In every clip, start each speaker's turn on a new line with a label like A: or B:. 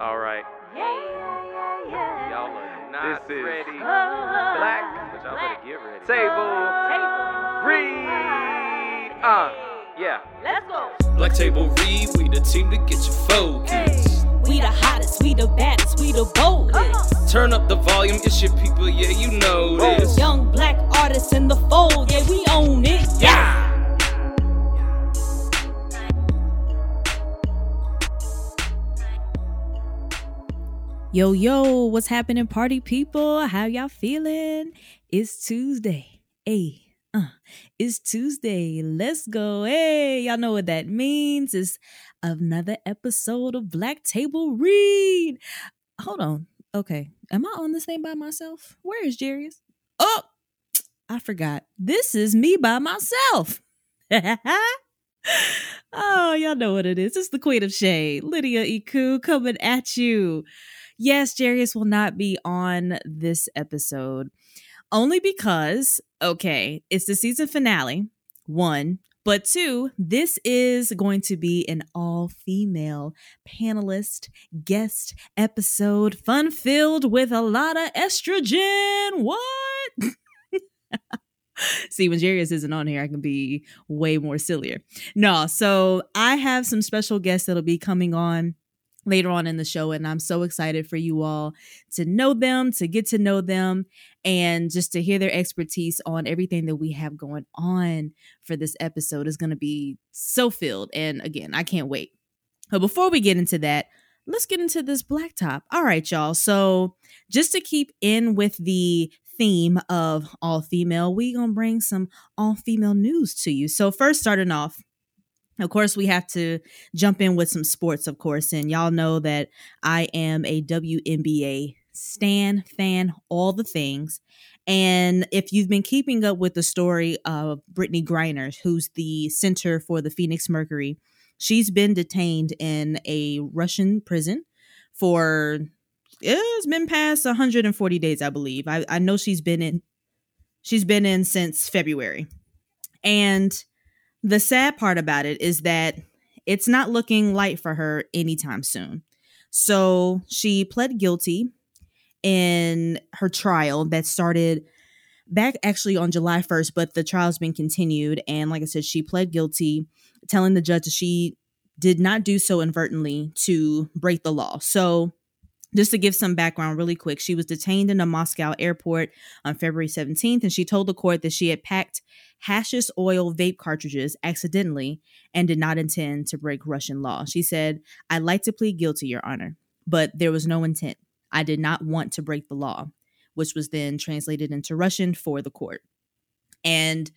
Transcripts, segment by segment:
A: All right.
B: Yeah, yeah, yeah.
A: Y'all are not
C: This is
A: ready.
B: Oh,
A: Black, but y'all
B: black.
A: better get ready.
C: Table
B: Table.
C: read. Uh,
A: Yeah.
B: Let's go.
D: Black Table Read, we the team to get you focused.
E: We the hottest, we the baddest, we the boldest.
D: Turn up the volume, it's your people, yeah, you know this.
E: Young black artists in the fold, yeah, we own it.
D: Yeah!
F: Yo, yo, what's happening, party people? How y'all feeling? It's Tuesday. Hey, uh, it's Tuesday. Let's go. Hey, y'all know what that means. It's another episode of Black Table Read. Hold on. Okay. Am I on this thing by myself? Where is Jarius? Oh, I forgot. This is me by myself. oh, y'all know what it is. It's the Queen of Shade, Lydia Iku, coming at you. Yes, Jarius will not be on this episode only because, okay, it's the season finale, one, but two, this is going to be an all female panelist guest episode, fun filled with a lot of estrogen. What? See, when Jarius isn't on here, I can be way more sillier. No, so I have some special guests that'll be coming on later on in the show and i'm so excited for you all to know them to get to know them and just to hear their expertise on everything that we have going on for this episode is going to be so filled and again i can't wait. But before we get into that let's get into this blacktop. All right y'all so just to keep in with the theme of all female we gonna bring some all female news to you. So first starting off of course, we have to jump in with some sports, of course. And y'all know that I am a WNBA stan, fan, all the things. And if you've been keeping up with the story of Brittney Griner, who's the center for the Phoenix Mercury, she's been detained in a Russian prison for it's been past 140 days, I believe. I, I know she's been in she's been in since February. And the sad part about it is that it's not looking light for her anytime soon. So she pled guilty in her trial that started back actually on July 1st, but the trial's been continued. And like I said, she pled guilty, telling the judge she did not do so inadvertently to break the law. So just to give some background really quick, she was detained in a Moscow airport on February 17th, and she told the court that she had packed hashish oil vape cartridges accidentally and did not intend to break Russian law. She said, I'd like to plead guilty, Your Honor, but there was no intent. I did not want to break the law, which was then translated into Russian for the court. And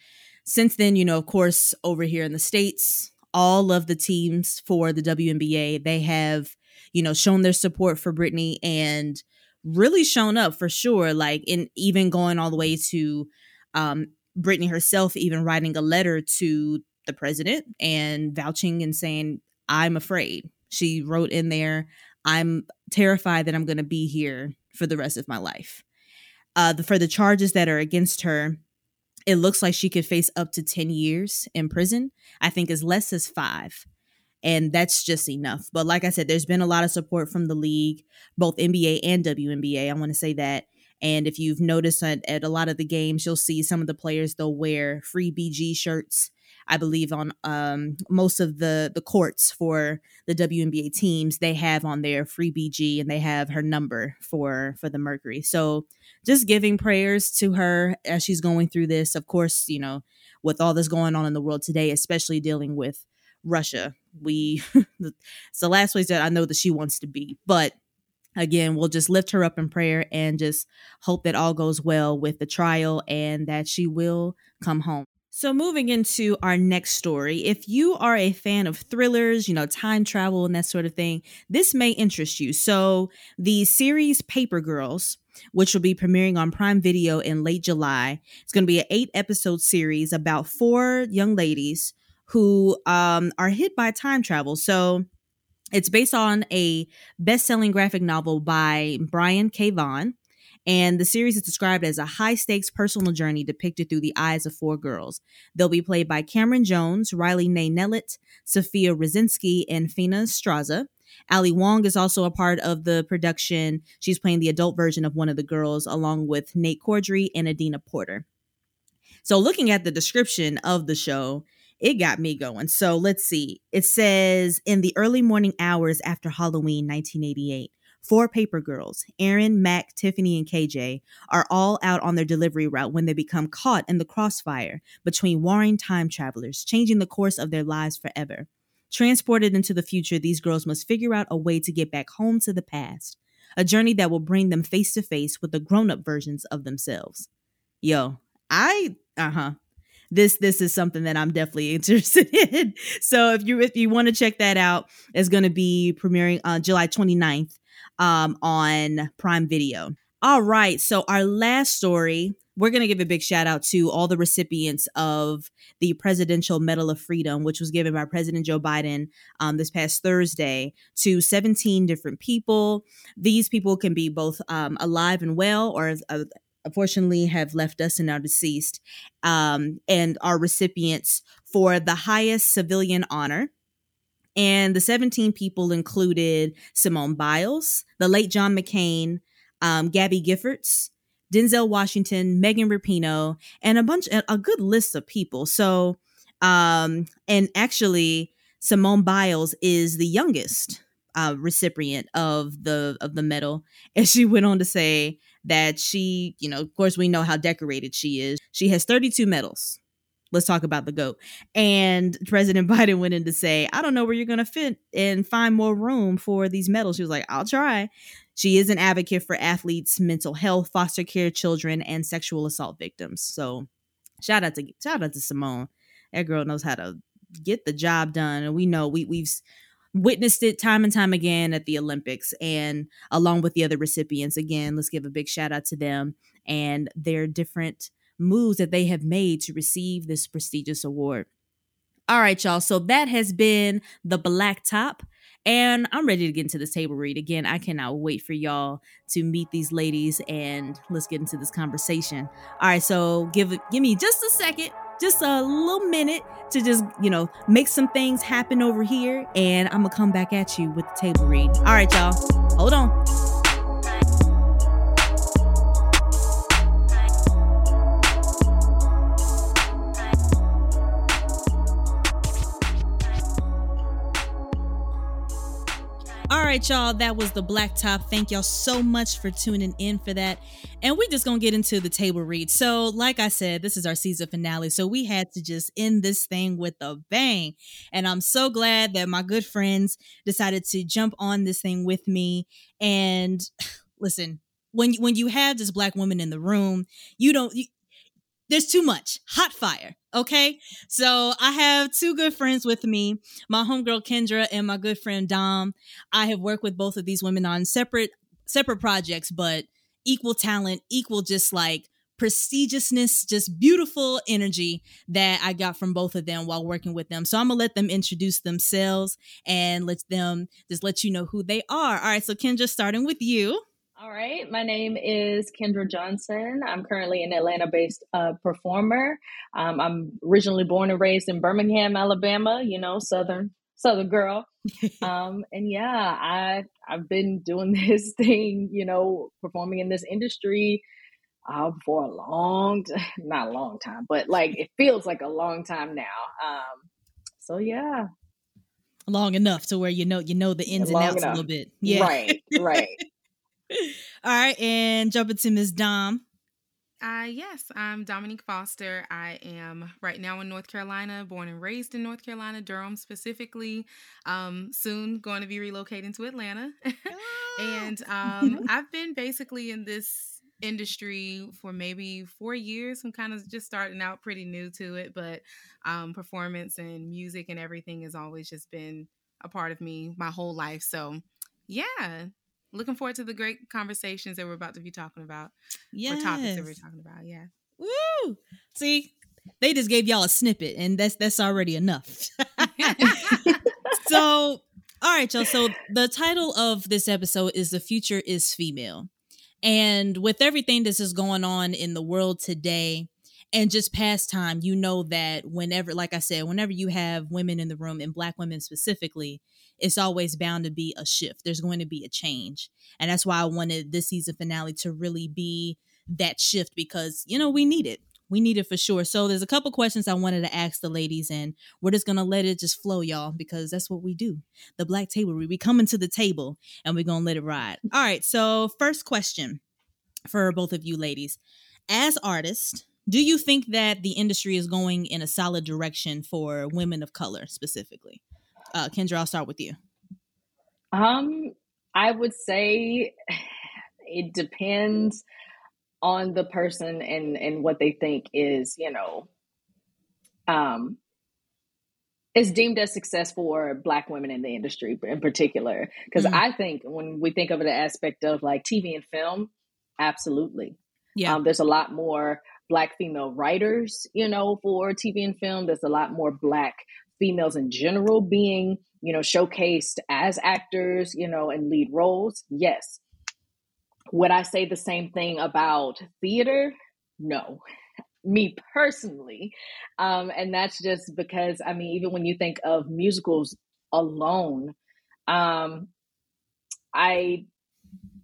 F: since then, you know, of course, over here in the States, all of the teams for the WNBA, they have, you know, shown their support for Brittney and really shown up for sure, like in even going all the way to um Brittney herself even writing a letter to the president and vouching and saying, I'm afraid. She wrote in there, I'm terrified that I'm going to be here for the rest of my life. Uh, the, for the charges that are against her, it looks like she could face up to 10 years in prison. I think as less as five. And that's just enough. But like I said, there's been a lot of support from the league, both NBA and WNBA. I want to say that. And if you've noticed at, at a lot of the games, you'll see some of the players they'll wear free BG shirts. I believe on um, most of the the courts for the WNBA teams, they have on their free BG and they have her number for for the Mercury. So just giving prayers to her as she's going through this. Of course, you know, with all this going on in the world today, especially dealing with Russia, we it's the last place that I know that she wants to be, but again, we'll just lift her up in prayer and just hope that all goes well with the trial and that she will come home. So, moving into our next story, if you are a fan of thrillers, you know, time travel and that sort of thing, this may interest you. So, the series Paper Girls, which will be premiering on Prime Video in late July, it's going to be an eight episode series about four young ladies who um, are hit by time travel. So, it's based on a best selling graphic novel by Brian K. Vaughan. And the series is described as a high stakes personal journey depicted through the eyes of four girls. They'll be played by Camryn Jones, Riley Lai Nelet, Sophia Rosinski, and Fina Strazza. Ali Wong is also a part of the production. She's playing the adult version of one of the girls, along with Nate Corddry and Adina Porter. So, looking at the description of the show, it got me going. So, let's see. It says in the early morning hours after Halloween 1988, four paper girls, Erin, Mac, Tiffany, and KJ, are all out on their delivery route when they become caught in the crossfire between warring time travelers, changing the course of their lives forever. Transported into the future, these girls must figure out a way to get back home to the past, a journey that will bring them face to face with the grown up versions of themselves. Yo, I, uh huh. This this is something that I'm definitely interested in. So if you if you want to check that out, it's going to be premiering on July 29th um, on Prime Video. All right, so our last story, we're going to give a big shout out to all the recipients of the Presidential Medal of Freedom, which was given by President Joe Biden um, this past Thursday to 17 different people. These people can be both um, alive and well, or uh, unfortunately have left us and are deceased, um, and are recipients for the highest civilian honor and the 17 people included Simone Biles, the late John McCain, um, Gabby Giffords, Denzel Washington, Megan Rapinoe, and a bunch, a good list of people. So, um, and actually, Simone Biles is the youngest uh, recipient of the of the medal, and she went on to say that she, you know, of course, we know how decorated she is. She has 32 medals let's talk about the goat. And President Biden went in to say, I don't know where you're going to fit and find more room for these medals. She was like, I'll try. She is an advocate for athletes' mental health, foster care children, and sexual assault victims. So shout out to shout out to Simone. That girl knows how to get the job done. And we know we we've witnessed it time and time again at the Olympics and along with the other recipients. Again, let's give a big shout out to them and their different moves that they have made to receive this prestigious award. All right, y'all. So that has been the Black Top. And I'm ready to get into this table read. Again, I cannot wait for y'all to meet these ladies and let's get into this conversation. All right, so give give me just a second, just a little minute to just, you know, make some things happen over here and I'm going to come back at you with the table read. All right, y'all. Hold on. Right, y'all, that was the Black Top. Thank y'all so much for tuning in for that. And we're just to get into the table read. So, like I said, this is our season finale. So, we had to just end this thing with a bang. And I'm so glad that my good friends decided to jump on this thing with me. And listen, when when you have this black woman in the room, you don't you, there's too much hot fire. Okay. So I have two good friends with me, my homegirl Kendra and my good friend Dom. I have worked with both of these women on separate separate projects, but equal talent, equal just like prestigiousness, just beautiful energy that I got from both of them while working with them. So I'm gonna let them introduce themselves and let them just let you know who they are. All right, so Kendra, starting with you.
B: All right, my name is Kendra Johnson. I'm currently an Atlanta based uh, performer. Um, I'm originally born and raised in Birmingham, Alabama, you know, Southern Southern girl. um, and yeah, I I've been doing this thing, you know, performing in this industry uh, for a long, not a long time, but like it feels like a long time now. Um, so yeah,
F: long enough to where you know you know the ins and outs enough. a little bit. Yeah,
B: right, right.
F: All right, and jump into Miss Dom.
A: Uh, yes, I'm Dominique Foster. I am right now in North Carolina, born and raised in North Carolina, Durham specifically. Um, soon going to be relocating to Atlanta. and um, I've been basically in this industry for maybe four years. I'm kind of just starting out pretty new to it, but um, performance and music and everything has always just been a part of me my whole life. So, yeah, looking forward to the great conversations that we're about to be talking about. Yeah. Or topics that we're talking about. Yeah.
F: Woo! See, they just gave y'all a snippet, and that's that's already enough. so, all right, y'all. So the title of this episode is "The Future Is Female," and with everything that's is going on in the world today, and just past time, you know that whenever, like I said, whenever you have women in the room and black women specifically, it's always bound to be a shift. There's going to be a change. And that's why I wanted this season finale to really be that shift because, you know, we need it. We need it for sure. So there's a couple questions I wanted to ask the ladies, and we're just gonna let it just flow, y'all, because that's what we do. The black table, we coming to the table and we're gonna let it ride. All right. So first question for both of you ladies. As artists, do you think that the industry is going in a solid direction for women of color specifically? Uh, Kendra, I'll start with you.
B: Um, I would say it depends on the person and and what they think is, you know, um, is deemed as success for Black women in the industry in particular. Because mm I think when we think of the aspect of like TV and film, absolutely, yeah, um, there's a lot more black female writers, you know, for TV and film. There's a lot more black females in general being, you know, showcased as actors, you know, in lead roles. Yes. Would I say the same thing about theater? No. Me personally. Um, and that's just because, I mean, even when you think of musicals alone, um, I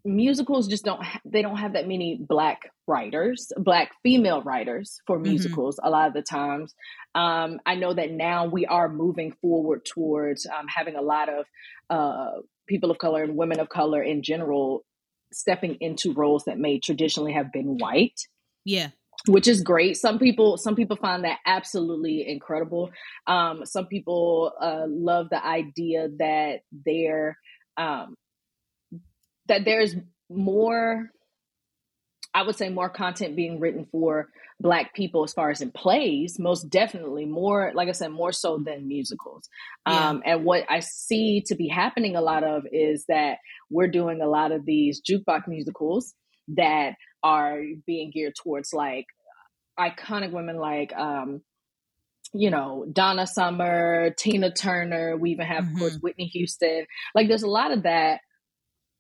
B: musicals just don't ha- they don't have that many black writers black female writers for mm-hmm. musicals mm-hmm. a lot of the times um, i know that now we are moving forward towards um, having a lot of uh, people of color and women of color in general stepping into roles that may traditionally have been white
F: yeah
B: which is great some people some people find that absolutely incredible um, some people uh, love the idea that they're um, that there's more I would say more content being written for black people as far as in plays, most definitely more, like I said, more so than musicals. Yeah. Um, and what I see to be happening a lot of is that we're doing a lot of these jukebox musicals that are being geared towards like iconic women like um, you know, Donna Summer, Tina Turner. We even have, mm-hmm. of course, mm-hmm. Whitney Houston. Like, there's a lot of that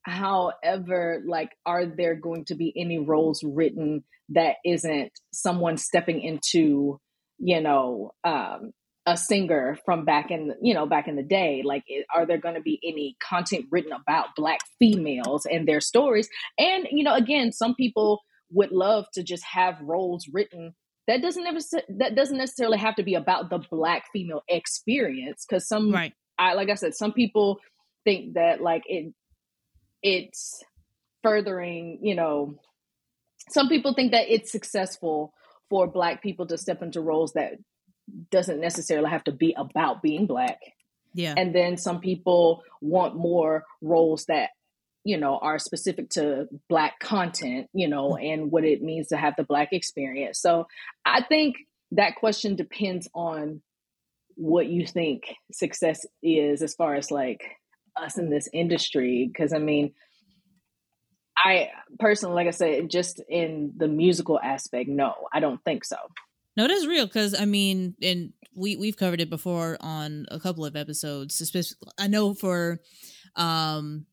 B: However, like, are there going to be any roles written that isn't someone stepping into, you know, um, a singer from back in, you know, back in the day? Like, are there going to be any content written about Black females and their stories? And, you know, again, some people would love to just have roles written that doesn't never that doesn't necessarily have to be about the black female experience because some right I like I said some people think that like it it's furthering, you know, some people think that it's successful for black people to step into roles that doesn't necessarily have to be about being black.
F: Yeah.
B: And then some people want more roles that, you know, are specific to black content, you know, mm. and what it means to have the black experience. So I think that question depends on what you think success is as far as like us in this industry because I mean, I personally, like I said, just in the musical aspect, no, I don't think so.
F: No, that's real because I mean, and we we've covered it before on a couple of episodes. I know for um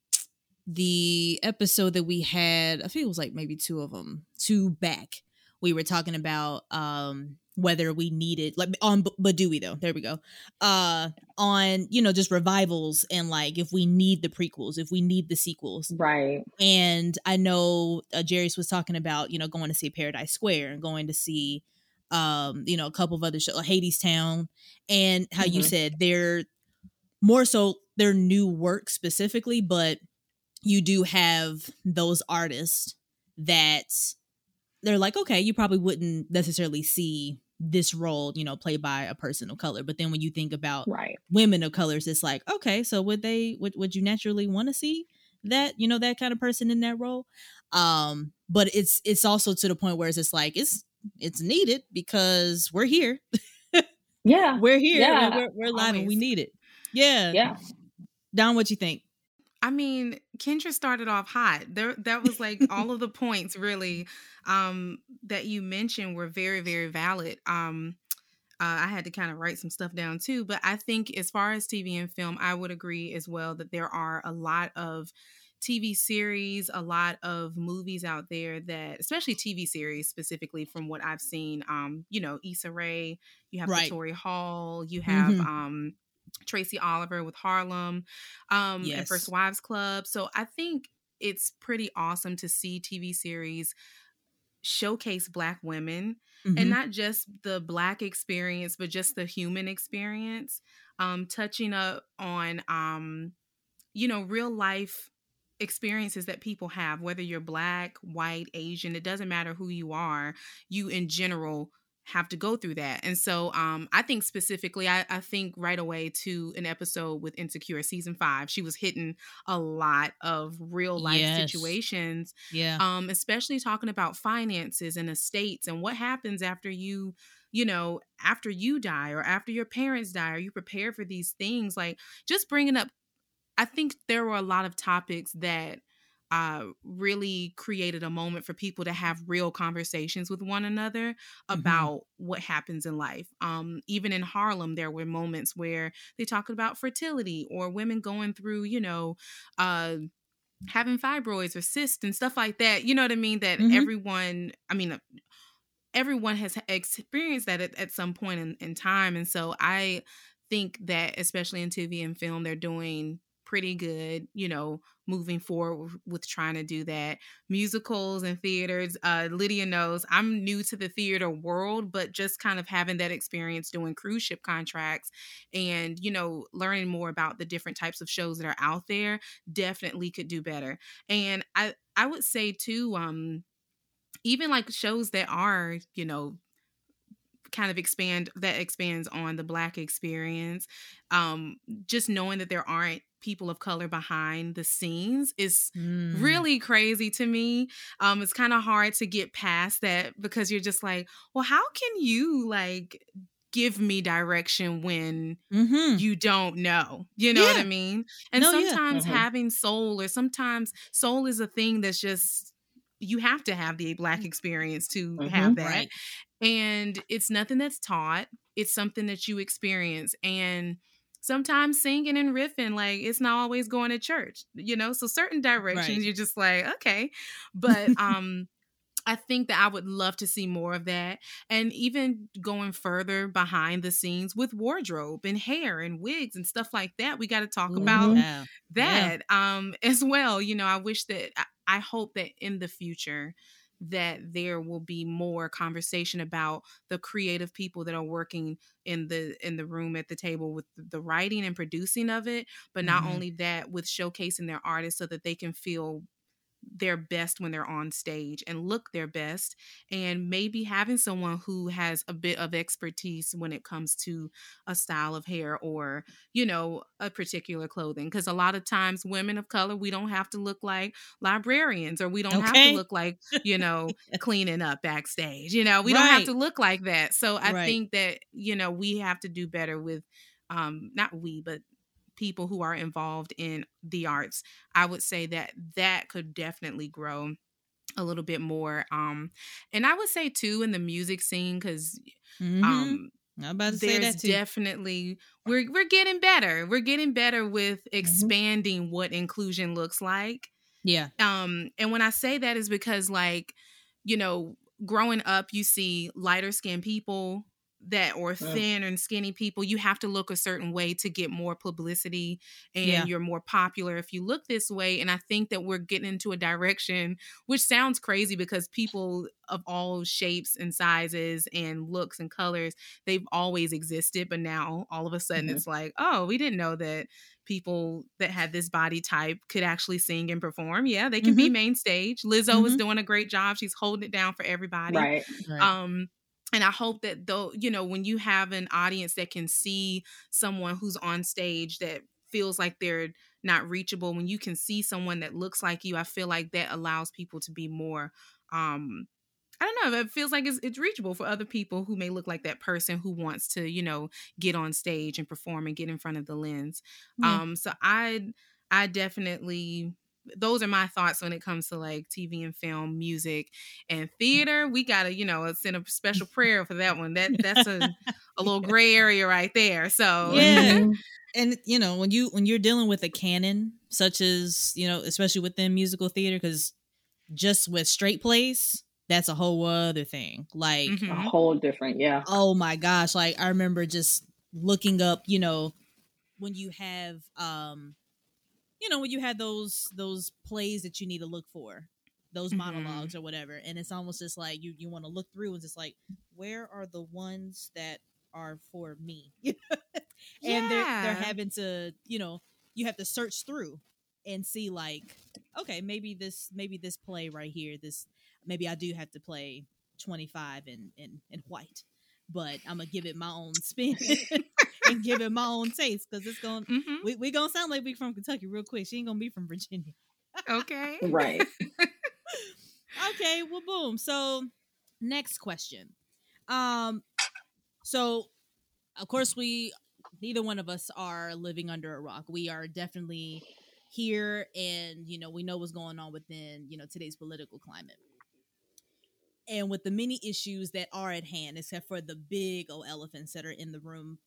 F: the episode that we had, I think it was like maybe two of them, two back. We were talking about um whether we needed like on B- Badooey though. There we go. Uh on you know just revivals and like if we need the prequels, if we need the sequels.
B: Right.
F: And I know uh, Jarius was talking about, you know, going to see Paradise Square and going to see um, you know, a couple of other shows, Hadestown, and how mm-hmm. you said they're more so their new work specifically, but you do have those artists that they're like, okay, you probably wouldn't necessarily see this role, you know, played by a person of color. But then when you think about
B: right.
F: women of colors, it's like, okay, so would they would would you naturally want to see that, you know, that kind of person in that role? Um, but it's it's also to the point where it's just like it's it's needed because we're here.
B: yeah.
F: We're here. Yeah. We're, we're live Always. and we need it. Yeah.
B: Yeah.
F: Dom, what you think?
A: I mean, Kendra started off hot. There, that was like all of the points really um, that you mentioned were very, very valid. Um, uh, I had to kind of write some stuff down too, but I think as far as TV and film, I would agree as well that there are a lot of TV series, a lot of movies out there that, especially TV series specifically, from what I've seen. Um, you know, Issa Rae, you have
F: Right.
A: Tori Hall, you have
F: Mhm.
A: um Tracy Oliver with Harlem, um, and First Wives Club. So I think it's pretty awesome to see TV series showcase black women
F: Mhm.
A: and not just the black experience but just the human experience um touching up on um you know real life experiences that people have whether you're black white asian it doesn't matter who you are you in general have to go through that and so um i think specifically i, I think right away to an episode with insecure season five she was hitting a lot of real life
F: Yes.
A: situations
F: yeah.
A: um, especially talking about finances and estates and what happens after you, you know, after you die or after your parents die. Are you prepared for these things? Like just bringing up, I think there were a lot of topics that uh, really created a moment for people to have real conversations with one another about what happens in life. Um, even in Harlem, there were moments where they talked about fertility or women going through, you know, uh, having fibroids or cysts and stuff like that. You know what I mean? That
F: Mhm.
A: everyone, I mean, uh, everyone has experienced that at, at some point in, in time. And so I think that, especially in TV and film, they're doing pretty good, you know, moving forward with, trying to do that. Musicals and theaters, uh, Lydia knows I'm new to the theater world, but just kind of having that experience doing cruise ship contracts and, you know, learning more about the different types of shows that are out there definitely could do better. And I, I would say too, um, even like shows that are, you know, kind of expand that expands on the black experience um just knowing that there aren't people of color behind the scenes is
F: Mm.
A: really crazy to me um it's kind of hard to get past that because you're just like well how can you like give me direction when
F: Mhm.
A: you don't know. You know what I mean? And
F: No, yeah.
A: sometimes
B: Mhm.
A: having soul or sometimes soul is a thing that's just you have to have the black experience to
B: Mhm.
A: have that.
F: Right.
A: And it's nothing that's taught. It's something that you experience and sometimes singing and riffing like it's not always going to church, you know? So certain directions
F: Right.
A: you're just like, okay. But um I think that I would love to see more of that. And even going further behind the scenes with wardrobe and hair and wigs and stuff like that. We got to talk about
B: Mhm.
F: Yeah. Yeah.
A: that um as well. You know, I wish that I, I hope that in the future that there will be more conversation about the creative people that are working in the in the room at the table with the writing and producing of it but not
F: Mhm.
A: only that with showcasing their artists so that they can feel their best when they're on stage and look their best and maybe having someone who has a bit of expertise when it comes to a style of hair or you know a particular clothing. Because a lot of times women of color we don't have to look like librarians or we don't have to look like you know cleaning up backstage you know we don't have to look like that. So i
F: Right.
A: think that you know we have to do better with um not we but people who are involved in the arts i would say that that could definitely grow a little bit more um and i would say too in the music scene because
F: Mhm.
A: um
F: I'm about to say that too.
A: definitely we're we're getting better we're getting better with
F: Mm-hmm.
A: expanding what inclusion looks like
F: yeah.
A: um and when i say that is because like you know growing up you see lighter skinned people that or
B: Mm.
A: thin and skinny people you have to look a certain way to get more publicity and
F: Yeah.
A: you're more popular if you look this way and i think that we're getting into a direction which sounds crazy because people of all shapes and sizes and looks and colors they've always existed but now all of a sudden
B: Mhm.
A: it's like oh we didn't know that people that had this body type could actually sing and perform yeah they can be main stage lizzo is
F: Mhm.
A: doing a great job she's holding it down for everybody
B: Right.
F: Right.
A: um and i hope that though you know when you have an audience that can see someone who's on stage that feels like they're not reachable when you can see someone that looks like you i feel like that allows people to be more um I don't know. It feels like it's, it's reachable for other people who may look like that person who wants to, you know, get on stage and perform and get in front of the lens. Um, so I, I definitely, those are my thoughts when it comes to like TV and film, music, and theater. We gotta, you know, send a special prayer for that one. That that's a, a little gray area right there. So
F: Yeah.
B: Mhm.
F: and you know when you when you're dealing with a canon such as you know especially within musical theater because just with straight plays that's a whole other thing like
B: a
A: Mhm.
B: whole different, yeah.
F: oh my gosh like i remember just looking up you know when you have um you know when you had those those plays that you need to look for those
A: Mhm.
F: monologues or whatever and it's almost just like you you want to look through and just like where are the ones that are for me? And they're they're having to you know you have to search through and see like okay maybe this maybe this play right here this maybe i do have to play 25 and in, in white but i'm gonna give it my own spin and give it my own taste because it's gonna
A: Mhm.
F: we, we gonna sound like we from kentucky real quick she ain't gonna be from virginia
A: Okay.
B: Right.
F: okay well boom so next question um so of course we neither one of us are living under a rock we are definitely here and you know we know what's going on within you know today's political climate and with the many issues that are at hand except for the big old elephants that are in the room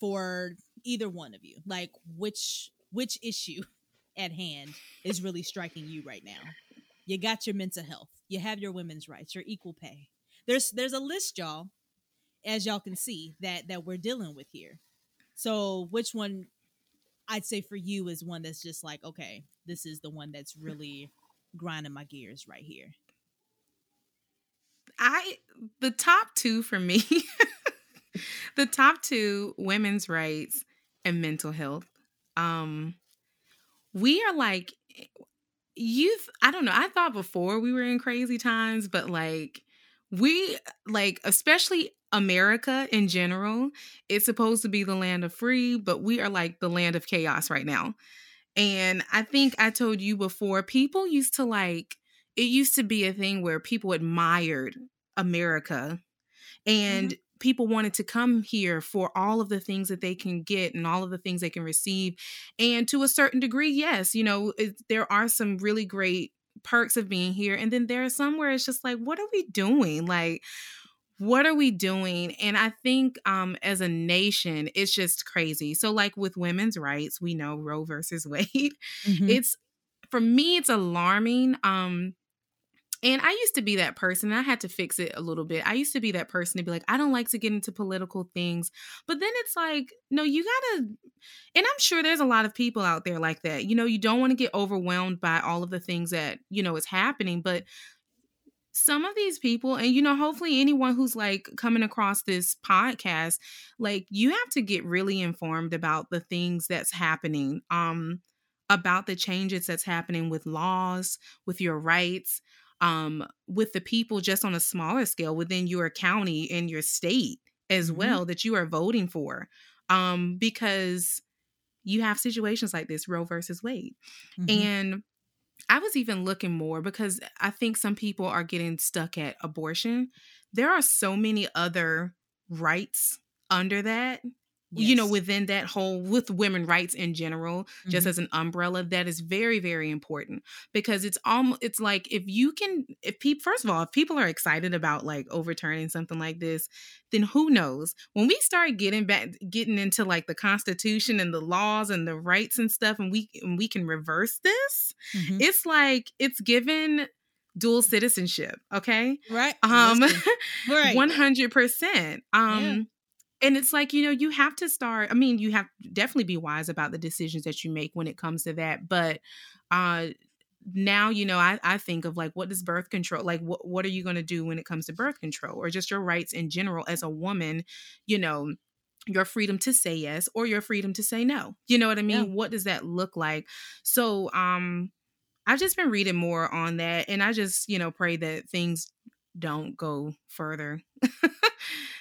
F: for either one of you? Like which which issue at hand is really striking you right now? You got your mental health. You have your women's rights. Your equal pay. There's there's a list y'all as y'all can see that that we're dealing with here. So which one i'd say for you is one that's just like okay this is the one that's really grinding my gears right here.
A: I the top two for me, the top two women's rights and mental health. Um, we are like youth. I don't know. I thought before we were in crazy times, but like we like especially America in general, it's supposed to be the land of free, but we are like the land of chaos right now. And I think I told you before, people used to like it used to be a thing where people admired America and people wanted to come here for all of the things that they can get and all of the things they can receive. And to a certain degree, yes, you know, it, there are some really great perks of being here. And then there are some where it's just like, what are we doing? Like, what are we doing and i think um as a nation it's just crazy so like with women's rights we know roe versus wade
F: Mhm.
A: it's for me it's alarming um and i used to be that person i had to fix it a little bit. I used to be that person to be like i don't like to get into political things. But then it's like no you gotta and i'm sure there's a lot of people out there like that. You know you don't want to get overwhelmed by all of the things that you know is happening but some of these people and you know hopefully anyone who's like coming across this podcast like you have to get really informed about the things that's happening um about the changes that's happening with laws with your rights um with the people just on a smaller scale within your county and your state as
F: Mhm.
A: well that you are voting for um because you have situations like this roe versus wade
F: Mhm.
A: and I was even looking more because I think some people are getting stuck at abortion. There are so many other rights under that, you know, within that whole, with women rights in general, just
F: Mhm.
A: as an umbrella, that is very, very important because it's almost, it's like if you can, if people, first of all, if people are excited about like overturning something like this, then who knows? When we start getting back, getting into like the Constitution and the laws and the rights and stuff, and we, and we can reverse this,
F: Mhm.
A: it's like it's given dual citizenship okay
F: right
A: um
F: right
A: 100% um and it's like you know you have to start i mean you have definitely be wise about the decisions that you make when it comes to that but uh now you know i, I think of like what does birth control like what, what are you going to do when it comes to birth control or just your rights in general as a woman you know your freedom to say yes or your freedom to say no you know what i mean
F: Yeah.
A: what does that look like so um i've just been reading more on that and i just you know pray that things don't go further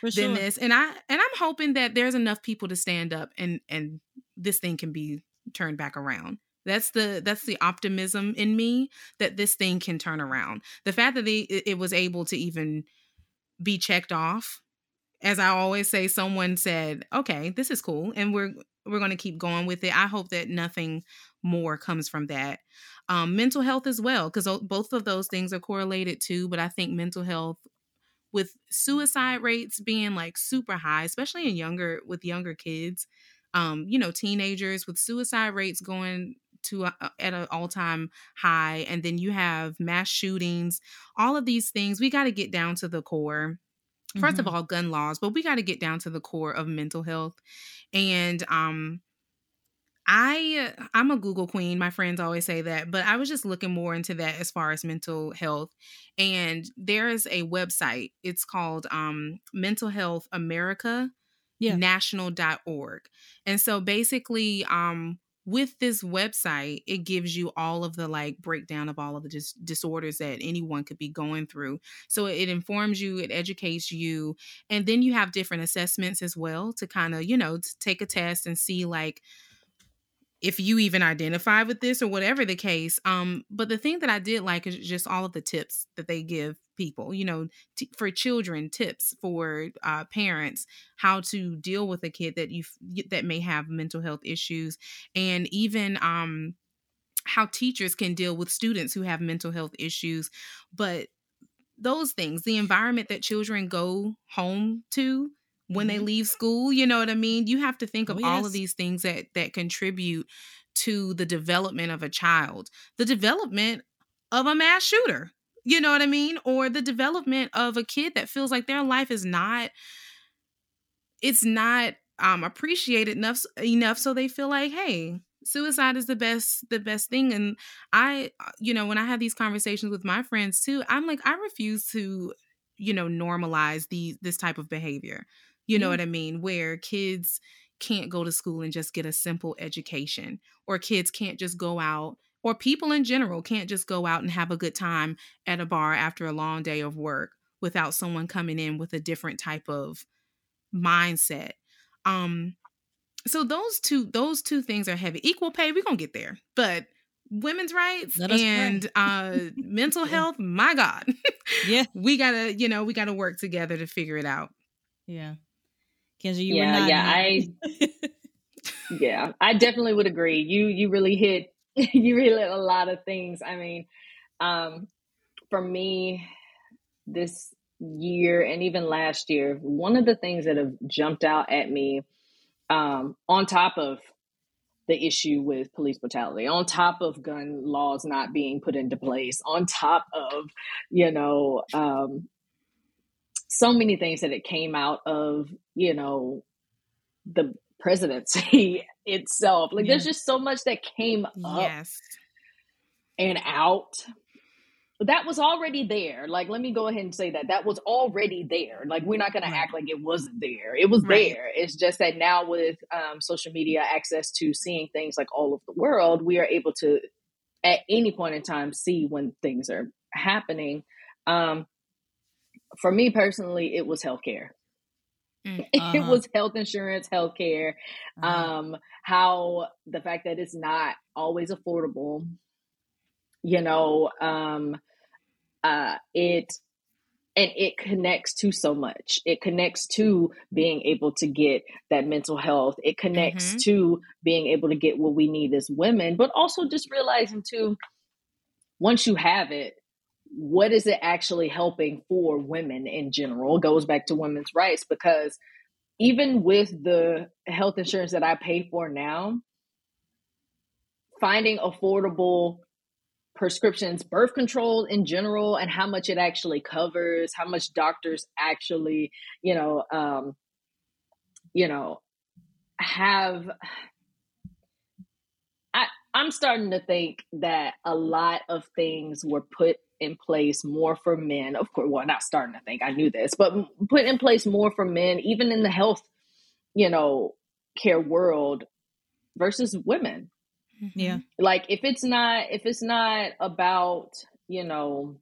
F: For
A: than
F: sure.
A: this and i and i'm hoping that there's enough people to stand up and and this thing can be turned back around. That's the that's the optimism in me that this thing can turn around. The fact that they, it, it was able to even be checked off as i always say someone said okay this is cool and we're we're going to keep going with it. I hope that nothing more comes from that um, mental health as well because both of those things are correlated too but i think mental health with suicide rates being like super high especially in younger with younger kids um, you know, teenagers with suicide rates going to a, at an all-time high and then you have mass shootings all of these things we got to get down to the core 1st
F: Mm-hmm.
A: of all gun laws but we got to get down to the core of mental health and um I I'm a Google queen. My friends always say that, but I was just looking more into that as far as mental health. And there is a website. It's called um Mental Health America
F: Yeah.
A: national.org. And so basically um with this website, it gives you all of the like breakdown of all of the dis- disorders that anyone could be going through. So it informs you, it educates you, and then you have different assessments as well to kind of, you know, to take a test and see like if you even identify with this or whatever the case. Um, but the thing that I did like is just all of the tips that they give people, you know, t- for children, tips for uh, parents, how to deal with a kid that you that may have mental health issues, and even um, how teachers can deal with students who have mental health issues. But those things, the environment that children go home to when they
F: Mhm.
A: leave school, you know what I mean? You have to think of
F: Oh,
A: all of these things that that contribute to the development of a child, the development of a mass shooter. You know what I mean? Or the development of a kid that feels like their life is not it's not um appreciated enough enough so they feel like, hey, suicide is the best the best thing and I uh, you know, when I have these conversations with my friends too, I'm like I refuse to you know normalize the this type of behavior. You know
F: Yeah.
A: what I mean? Where kids can't go to school and just get a simple education or kids can't just go out or people in general can't just go out and have a good time at a bar after a long day of work without someone coming in with a different type of mindset um so those two those two things are heavy equal pay we're gonna get there but women's rights
F: Let us pray.
A: and uh mental
F: Yeah.
A: health my god
F: Yeah.
A: we gotta you know we gotta work together to figure it out
F: Yeah. Kendra, you
B: Yeah, yeah,
F: nodding.
B: yeah i definitely would agree you you really hit you really hit a lot of things i mean um for me this year and even last year one of the things that have jumped out at me um on top of the issue with police brutality on top of gun laws not being put into place on top of you know um so many things that it came out of you know the presidency itself. Like there's just so much that came up
A: yes.
B: and out. That was already there. Like let me go ahead and say that. That was already there. Like we're not going
A: Right.
B: to act like it wasn't there. It was
A: Right.
B: there. It's just that now with um, social media access to seeing things like all over the world we are able to at any point in time see when things are happening. Um, for me personally it was healthcare
A: Mm,
B: it
F: Uh-huh.
B: was health insurance healthcare
F: Uh-huh.
B: um how the fact that it's not always affordable you know um uh it and it connects to so much it connects to being able to get that mental health it connects
A: Mhm.
B: to being able to get what we need as women but also just realizing too once you have it what is it actually helping for women in general it goes back to women's rights because even with the health insurance that I pay for now, finding affordable prescriptions, birth control in general, and how much it actually covers, how much doctors actually, you know, um, you know, have. I I'm starting to think that a lot of things were put in place more for men. Of course, well, not starting to think. I knew this, but m- put in place more for men, even in the health, you know, care world versus women mm-hmm.
F: Yeah.
B: like if it's not if it's not about you know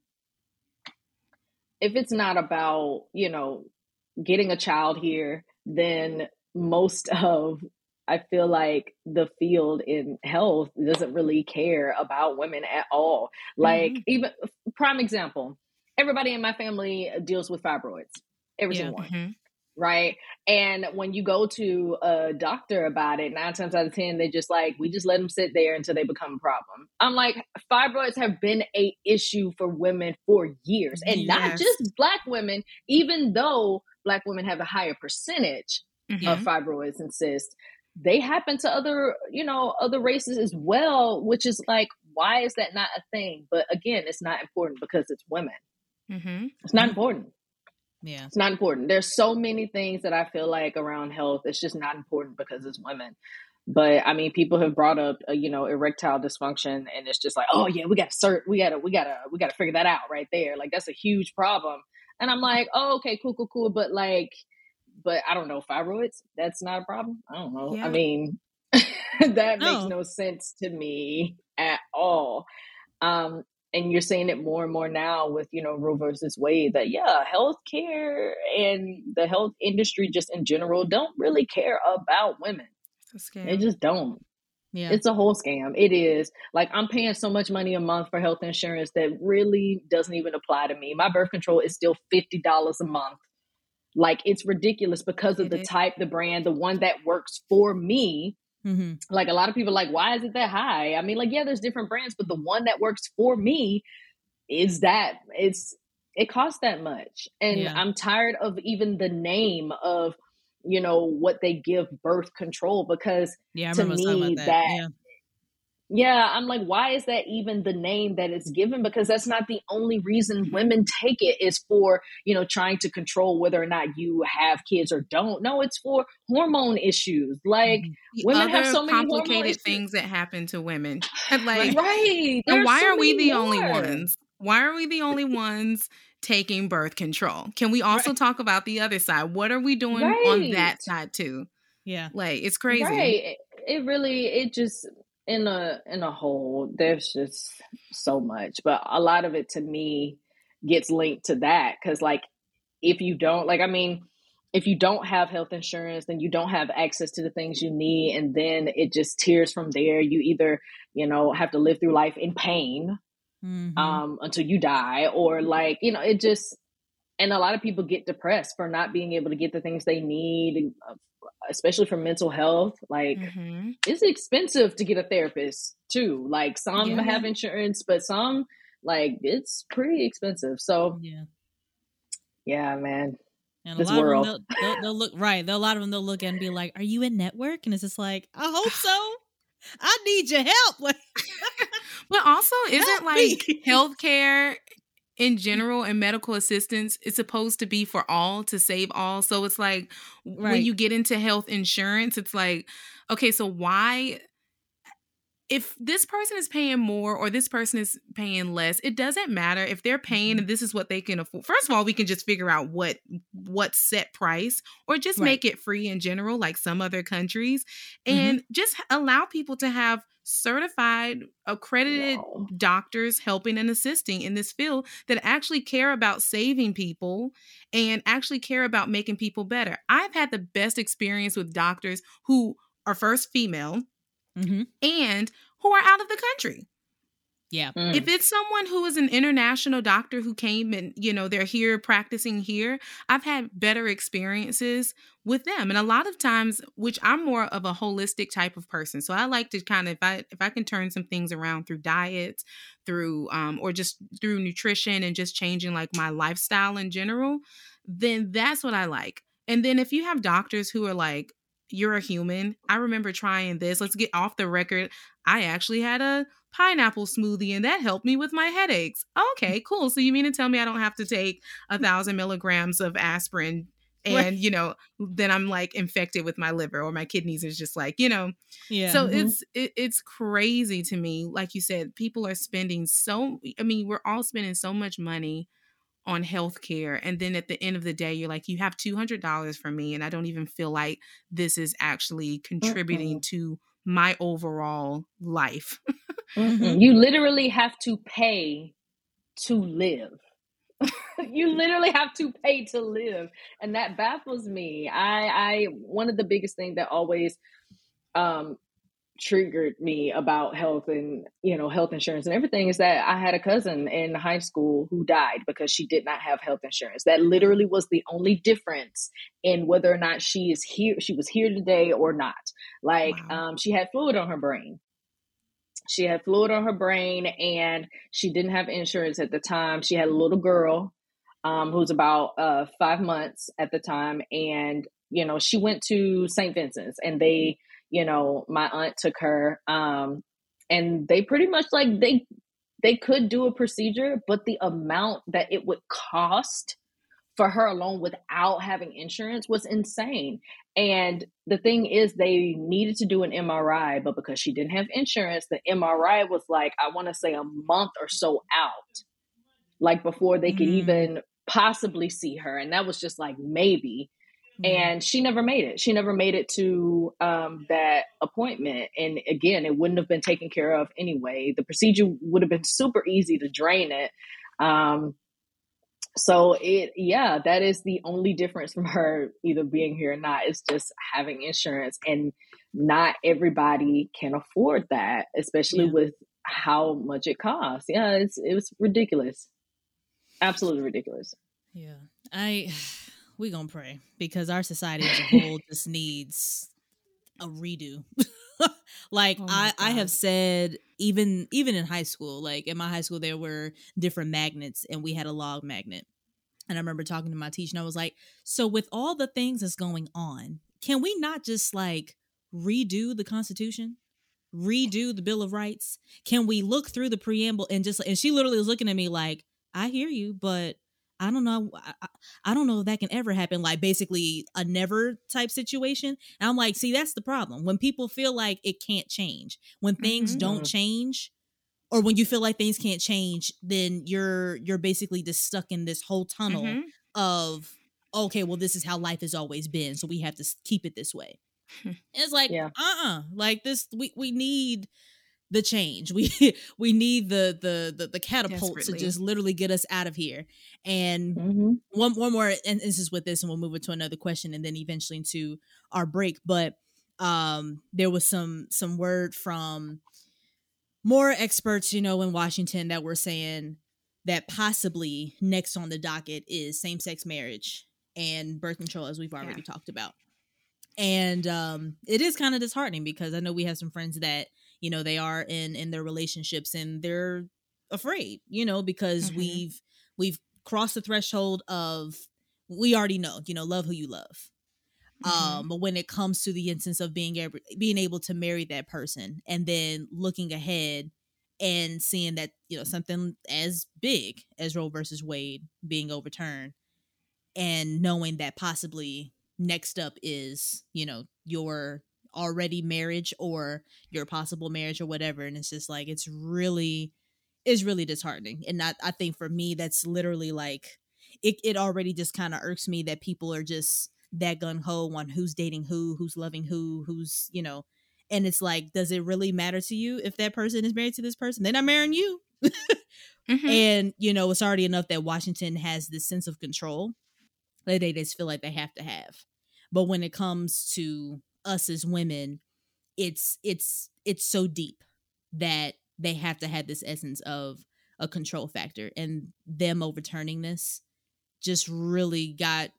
B: if it's not about you know getting a child here then most of i feel like the field in health doesn't really care about women at all like
A: Mhm.
B: even prime example everybody in my family deals with fibroids every
F: Yeah.
B: single one
A: Mhm.
B: right? And when you go to a doctor about it, nine times out of ten, they just like we just let them sit there until they become a problem. I'm like, fibroids have been a issue for women for years, and not just black women. Even though black women have a higher percentage
A: Mhm.
B: of fibroids and cysts, they happen to other, you know, other races as well, which is like, why is that not a thing? But again, it's not important because it's women.
A: Mm-hmm.
B: It's not important.
F: Yeah.
B: It's not important. There's so many things that I feel like around health. It's just not important because it's women. But I mean, people have brought up, uh, you know, erectile dysfunction, and it's just like, oh yeah, we got to cert, we gotta, we gotta, we gotta figure that out right there. Like that's a huge problem. And I'm like, oh, okay, cool, cool, cool. But like, but I don't know, fibroids, that's not a problem. I don't know.
A: Yeah.
B: I mean, that makes no sense to me at all. Um, and you're seeing it more and more now with, you know, Roe versus Wade that, yeah, healthcare and the health industry just in general don't really care about women.
A: It's a
B: They
A: scam.
B: just don't.
F: Yeah.
B: It's a whole scam. It is. Like I'm paying so much money a month for health insurance that really doesn't even apply to me. My birth control is still $50 a month. Like it's ridiculous because of
A: Get
B: the
A: it.
B: type, the brand, the one that works for me.
F: mm-hmm.
B: Like a lot of people are like, why is it that high? I mean, like, yeah, there's different brands, but the one that works for me is that it's it costs that much. And
F: Yeah.
B: I'm tired of even the name of, you know, what they give birth control because
F: Yeah,
B: to
F: remember us talking
B: me,
F: that.
B: that-
F: Yeah.
B: Yeah, I'm like, why is that even the name that it's given? Because that's not the only reason women take it is for, you know, trying to control whether or not you have kids or don't. No, it's for hormone issues. Like,
F: Mhm.
A: The
B: women have
A: other
B: so many hormone
A: complicated
B: issues.
A: things that happen to women. Like,
B: right.
A: and why
B: so
A: are we
B: many
A: the only ones? Why are we the only ones taking birth control? Can we also talk about the other side? What are we doing on that side too?
F: Yeah.
A: Like, it's crazy.
B: Right. It, it really, it just, in a in a whole, there's just so much. But a lot of it to me gets linked to that. Cause like if you don't like I mean, if you don't have health insurance, then you don't have access to the things you need. And then it just tears from there. You either, you know, have to live through life in pain
F: Mhm.
B: um, until you die, or like, you know, it just, and a lot of people get depressed for not being able to get the things they need, uh, especially for mental health. Like,
A: hmm
B: it's expensive to get a therapist too. Like, some
A: Yeah.
B: have insurance, but some, like, it's pretty expensive. So,
F: yeah.
B: yeah, man.
F: And a
B: This
F: lot
B: world.
F: of them, they'll, they'll, they'll look right. They'll, a lot of them, they'll look and be like, "Are you in network?" And it's just like, "I hope so. I need your help."
A: But also, isn't
F: Help
A: like
F: me.
A: healthcare in general and medical assistance it's supposed to be for all to save all. So it's like when you get into health insurance it's like okay so why if this person is paying more or this person is paying less it doesn't matter if they're paying mm-hmm. and this is what they can afford first of all we can just figure out what what set price or just
F: Right.
A: make it free in general like some other countries mm-hmm. and just allow people to have certified accredited doctors helping and assisting in this field that actually care about saving people and actually care about making people better. I've had the best experience with doctors who are first female
F: mm-hmm.
A: and who are out of the country.
F: Yeah,
B: Mm.
A: If it's someone who is an international doctor who came and, you know, they're here practicing here, I've had better experiences with them. And a lot of times, which I'm more of a holistic type of person. So I like to kind of if I if I can turn some things around through diets, through um or just through nutrition and just changing like my lifestyle in general, then that's what I like. And then if you have doctors who are like you're a human. I remember trying this. Let's get off the record. I actually had a pineapple smoothie and that helped me with my headaches. Okay, cool. So you mean to tell me I don't have to take a thousand milligrams of aspirin and you know then I'm like infected with my liver or my kidneys is just like you know.
F: yeah.
A: So
B: Mhm.
A: it's it, it's crazy to me. Like you said, people are spending so. I mean, we're all spending so much money on healthcare, and then at the end of the day, you're like, you have two hundred dollars for me, and I don't even feel like this is actually contributing to my overall life.
B: Mm-mm. You literally have to pay to live. you literally have to pay to live, and that baffles me. I, I one of the biggest things that always um, triggered me about health and you know health insurance and everything is that I had a cousin in high school who died because she did not have health insurance. That literally was the only difference in whether or not she is here. She was here today or not. Like
A: Wow.
B: um, she had fluid on her brain she had fluid on her brain and she didn't have insurance at the time she had a little girl um, who was about uh, five months at the time and you know she went to st vincent's and they you know, my aunt took her. Um, and they pretty much like they they could do a procedure, but the amount that it would cost for her alone without having insurance was insane. And the thing is, they needed to do an MRI, but because she didn't have insurance, the MRI was like, I want to say a month or so out, like before they could mm. even possibly see her. And that was just like maybe. And she never made it. She never made it to um, that appointment. And again, it wouldn't have been taken care of anyway. The procedure would have been super easy to drain it. Um, so it yeah that is the only difference from her either being here or not is just having insurance and not everybody can afford that especially yeah. with how much it costs yeah it's it was ridiculous absolutely ridiculous
F: yeah i we gonna pray because our society as a whole just needs a redo. Like oh I, I have said even even in high school like in my high school there were different magnets and we had a log magnet. And i remember talking to my teacher and i was like so with all the things that's going on can we not just like redo the constitution? Redo the bill of rights? Can we look through the preamble and just and she literally was looking at me like i hear you but I don't know. I, I, don't know if that can ever happen. Like basically a never type situation. And I'm like, see, that's the problem. When people feel like it can't change, when things mm-hmm. don't change, or when you feel like things can't change, then you're you're basically just stuck in this whole tunnel mm-hmm. of okay, well, this is how life has always been, so we have to keep it this way. it's like, yeah. uh-uh, like this. We we need the change. We we need the the the, the catapults to just literally get us out of here. And mm-hmm. one one more and this is with this, and we'll move it to another question, and then eventually into our break. But um, there was some some word from more experts, you know, in Washington that were saying that possibly next on the docket is same sex marriage and birth control, as we've already yeah. talked about. And um, it is kind of disheartening because I know we have some friends that you know they are in in their relationships and they're afraid you know because mm-hmm. we've we've crossed the threshold of we already know you know love who you love mm-hmm. um but when it comes to the instance of being able being able to marry that person and then looking ahead and seeing that you know something as big as Roe versus Wade being overturned and knowing that possibly next up is you know your already marriage or your possible marriage or whatever and it's just like it's really is really disheartening. And I, I think for me that's literally like it, it already just kind of irks me that people are just that gun-ho on who's dating who who's loving who who's you know and it's like does it really matter to you if that person is married to this person? They're not marrying you. Mm-hmm. and you know it's already enough that washington has this sense of control that they just feel like they have to have. But when it comes to us as women it's it's it's so deep that they have to have this essence of a control factor and them overturning this just really got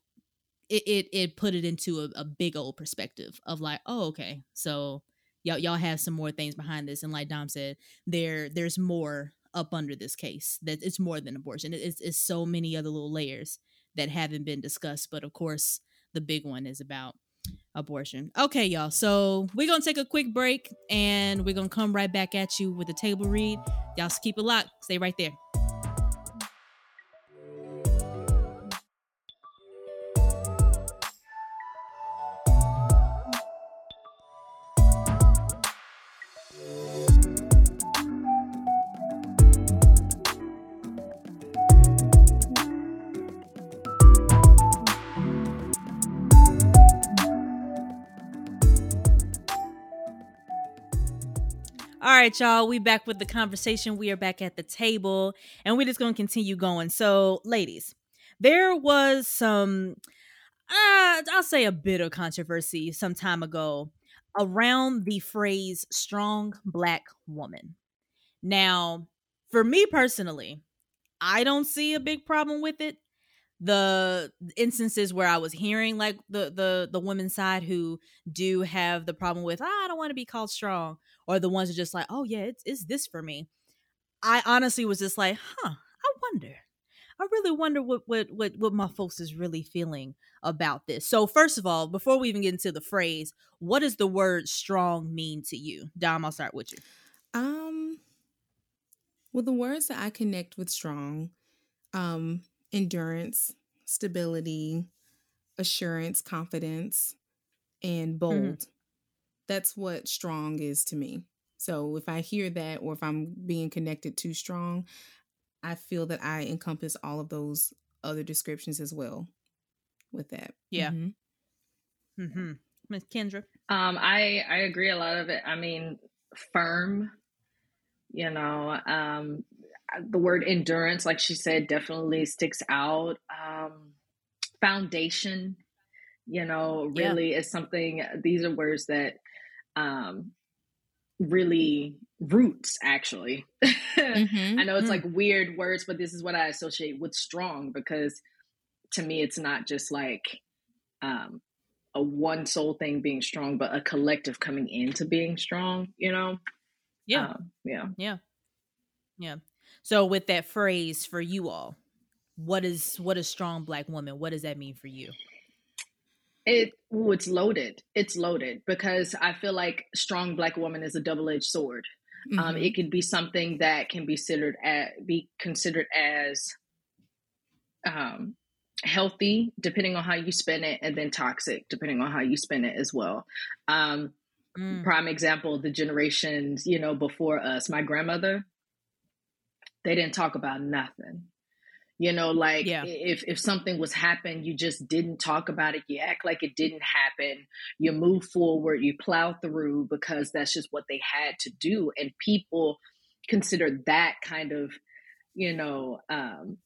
F: it it, it put it into a, a big old perspective of like oh okay so y'all y'all have some more things behind this and like dom said there there's more up under this case that it's more than abortion it's, it's so many other little layers that haven't been discussed but of course the big one is about abortion. Okay, y'all. So we're gonna take a quick break and we're gonna come right back at you with the table read. Y'all keep it locked. Stay right there. Right, y'all. We back with the conversation. We are back at the table, and we're just gonna continue going. So, ladies, there was some, uh, I'll say a bit of controversy some time ago around the phrase "strong black woman." Now, for me personally, I don't see a big problem with it the instances where I was hearing like the the the women's side who do have the problem with oh, I don't want to be called strong or the ones who are just like oh yeah it's it's this for me. I honestly was just like huh I wonder I really wonder what what what what my folks is really feeling about this. So first of all, before we even get into the phrase, what does the word strong mean to you? Dom, I'll start with you.
A: Um well the words that I connect with strong, um, endurance, stability, assurance, confidence, and bold. Mm-hmm. That's what strong is to me. So if I hear that or if I'm being connected to strong, I feel that I encompass all of those other descriptions as well with that.
F: Yeah. Mm-hmm. mm-hmm. Miss Kendra.
B: Um, I I agree a lot of it. I mean, firm. You know, um, the word endurance, like she said, definitely sticks out. Um, foundation, you know, really yeah. is something. These are words that um, really roots actually mm-hmm. i know it's mm. like weird words but this is what i associate with strong because to me it's not just like um a one soul thing being strong but a collective coming into being strong you know
F: yeah
B: um, yeah
F: yeah yeah so with that phrase for you all what is what is strong black woman what does that mean for you
B: it ooh, it's loaded. It's loaded because I feel like strong black woman is a double edged sword. Um, mm-hmm. Um, it could be something that can be considered at be considered as um, healthy, depending on how you spend it, and then toxic, depending on how you spend it as well. Um, mm. Prime example: the generations you know before us. My grandmother, they didn't talk about nothing. You know like yeah. if if something was happened you just didn't talk about it. You act like it didn't happen. You move forward you plow through because that's just what they had to do. And people consider that kind of you know um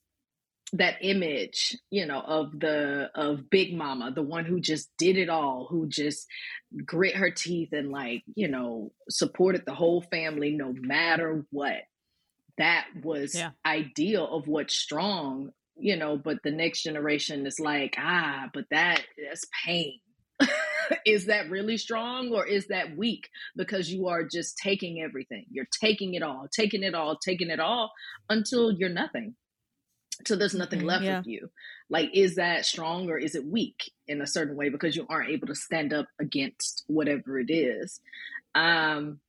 B: that image you know of the of big mama the one who just did it all who just grit her teeth and like you know supported the whole family no matter what that was yeah. ideal of what's strong, you know, but the next generation is like, ah, but that that's pain. is that really strong or is that weak because you are just taking everything you're taking it all taking it all taking it all until you're nothing so there's nothing mm-hmm, left yeah. of you like is that strong or is it weak in a certain way because you aren't able to stand up against whatever it is um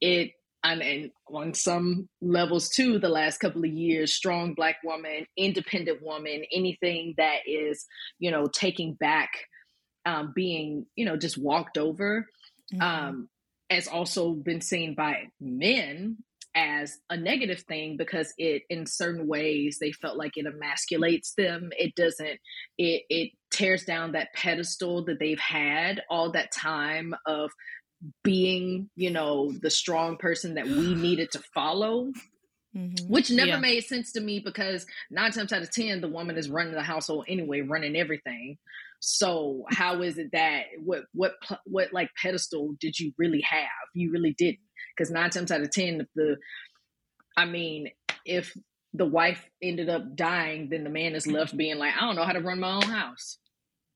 B: it and, and on some levels too the last couple of years strong black woman independent woman anything that is you know taking back um, being you know just walked over mm-hmm. um, has also been seen by men as a negative thing because it in certain ways they felt like it emasculates them it doesn't it it tears down that pedestal that they've had all that time of being, you know, the strong person that we needed to follow. Mm-hmm. Which never yeah. made sense to me because nine times out of ten, the woman is running the household anyway, running everything. So how is it that what what what like pedestal did you really have? You really didn't, because nine times out of ten, the I mean, if the wife ended up dying, then the man is left being like, I don't know how to run my own house.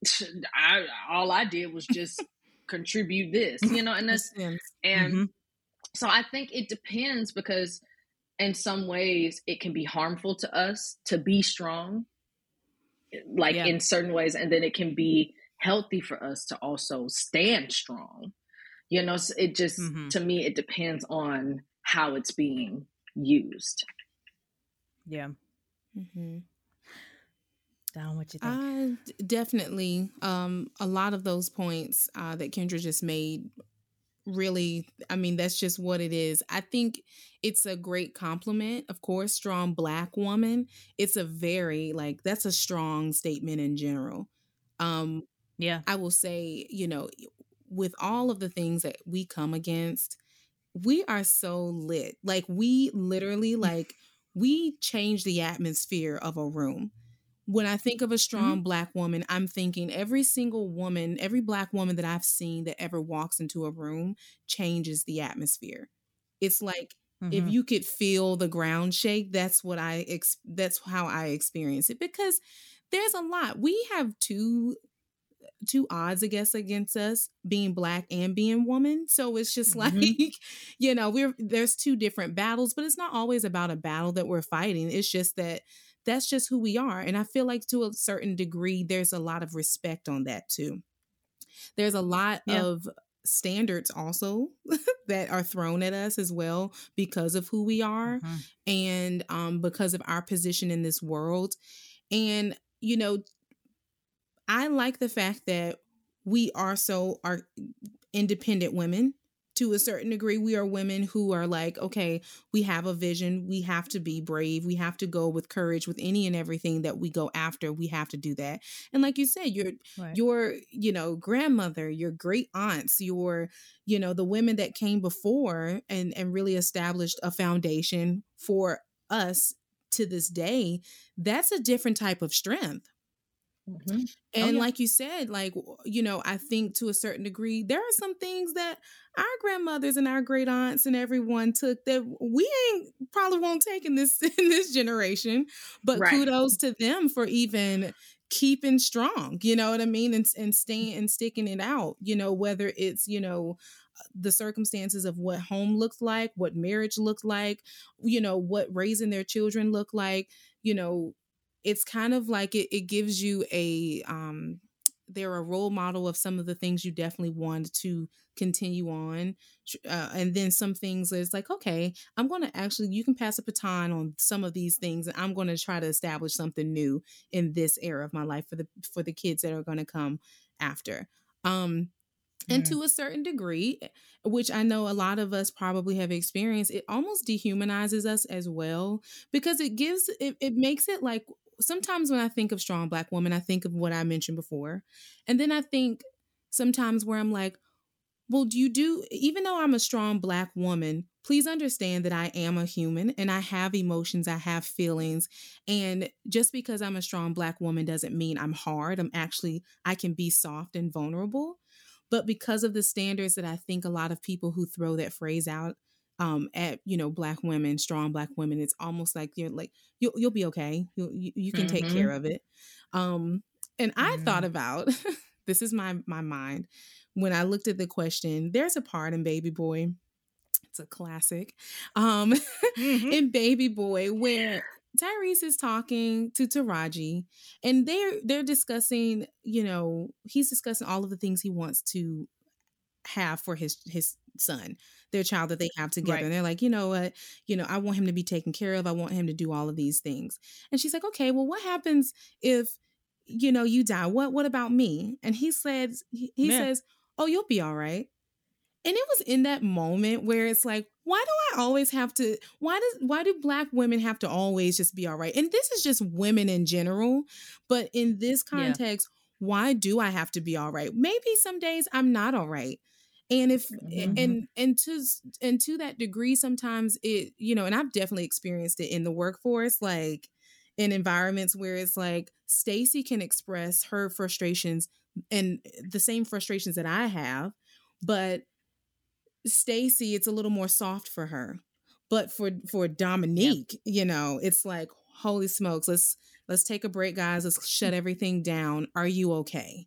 B: I all I did was just contribute this, you know, and that's and mm-hmm. so I think it depends because in some ways it can be harmful to us to be strong, like yeah. in certain ways, and then it can be healthy for us to also stand strong. You know, so it just mm-hmm. to me it depends on how it's being used.
F: Yeah. Mm-hmm Dom what you think? Uh,
A: definitely um a lot of those points uh that kendra just made really i mean that's just what it is. I think it's a great compliment of course strong black woman. It's a very like that's a strong statement in general. Um
F: yeah.
A: I will say you know with all of the things that we come against we are so lit. Like we literally like we change the atmosphere of a room when I think of a mm-hmm. strong mm-hmm. black woman, I'm thinking every single woman, every black woman that I've seen that ever walks into a room changes the atmosphere. It's like mm-hmm. if you could feel the ground shake, that's what I ex- that's how I experience it because there's a lot. We have two two odds I guess against us being black and being woman. So it's just mm-hmm. like you know, we're there's two different battles, but it's not always about a battle that we're fighting. It's just that that's just who we are. And I feel like to a certain degree, there's a lot of respect on that too. There's a lot
F: Yeah.
A: of standards also that are thrown at us as well because of who we are
F: Mhm.
A: and um, because of our position in this world. And, you know, I like the fact that we are so are independent women to a certain degree. We are women who are like, okay, we have a vision. We have to be brave. We have to go with courage with any and everything that we go after. We have to do that. And like you said, your
F: Right.
A: your you know grandmother your great aunts your you know the women that came before and and really established a foundation for us to this day that's a different type of strength
B: Mhm.
A: and
F: yeah.
A: like you said like you know i think to a certain degree there are some things that our grandmothers and our great aunts and everyone took that we ain't probably won't take in this in this generation but
B: Right.
A: kudos to them for even keeping strong you know what i mean and, and staying and sticking it out you know whether it's you know the circumstances of what home looked like what marriage looked like you know what raising their children looked like you know it's kind of like it, it gives you a um they're a role model of some of the things you definitely want to continue on uh, and then some things it's like okay i'm going to actually you can pass a baton on some of these things and i'm going to try to establish something new in this era of my life for the for the kids that are going to come after um and
F: Mm.
A: to a certain degree which i know a lot of us probably have experienced it almost dehumanizes us as well because it gives it, it makes it like sometimes when i think of strong black woman i think of what i mentioned before. And then i think sometimes where i'm like well do you do even though i'm a strong black woman please understand that i am a human and i have emotions i have feelings. And just because i'm a strong black woman doesn't mean i'm hard. I'm actually i can be soft and vulnerable. But because of the standards that i think a lot of people who throw that phrase out um, at you know black women strong black women it's almost like you're like you'll, you'll be okay you'll, you, you can take
B: Mhm.
A: care of it um, and i thought
F: Mhm.
A: about this is my my mind when i looked at the question there's a part in baby boy it's a classic um
F: Mhm.
A: in baby boy where Tyrese is talking to Taraji and they're they're discussing, you know, he's discussing all of the things he wants to have for his his son, their child that they have together.
F: Right.
A: And they're like, you know what, you know, I want him to be taken care of. I want him to do all of these things. And she's like, okay, well, what happens if you know you die? What what about me? And he says he, he says, oh, you'll be all right. And it was in that moment where it's like, why do I always have to? Why does why do black women have to always just be all right? And this is just women in general, but in this
F: Yeah.
A: context, why do I have to be all right? Maybe some days I'm not all right. And if
B: Mhm.
A: and and to and to that degree, sometimes it you know, and I've definitely experienced it in the workforce, like in environments where it's like Stacy can express her frustrations and the same frustrations that I have, but Stacy, it's a little more soft for her. But for for Dominique, you know, it's like holy smokes, let's let's take a break, guys. Let's shut everything down. Are you okay?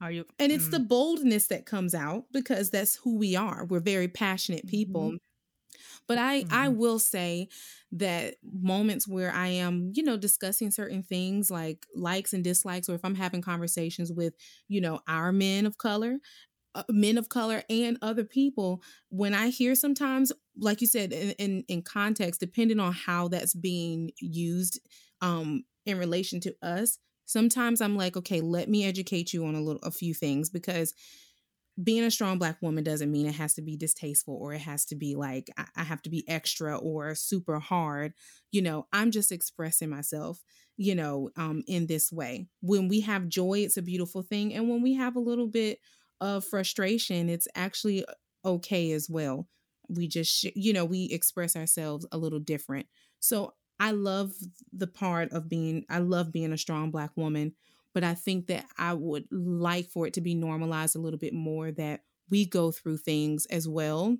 F: Are you?
A: And it's
F: mm,
A: the boldness that comes out because that's who we are. We're very passionate people. But I I
F: Mhm.
A: will say that moments where I am, you know, discussing certain things like likes and dislikes or if I'm having conversations with, you know, our men of color, uh, men of color and other people when i hear sometimes like you said in, in in context depending on how that's being used um in relation to us sometimes i'm like okay let me educate you on a little a few things because being a strong black woman doesn't mean it has to be distasteful or it has to be like I, I have to be extra or super hard. You know i'm just expressing myself you know um in this way. When we have joy it's a beautiful thing and when we have a little bit of frustration it's actually okay as well. We just sh- you know we express ourselves a little different. So i love the part of being i love being a strong black woman but i think that i would like for it to be normalized a little bit more that we go through things as well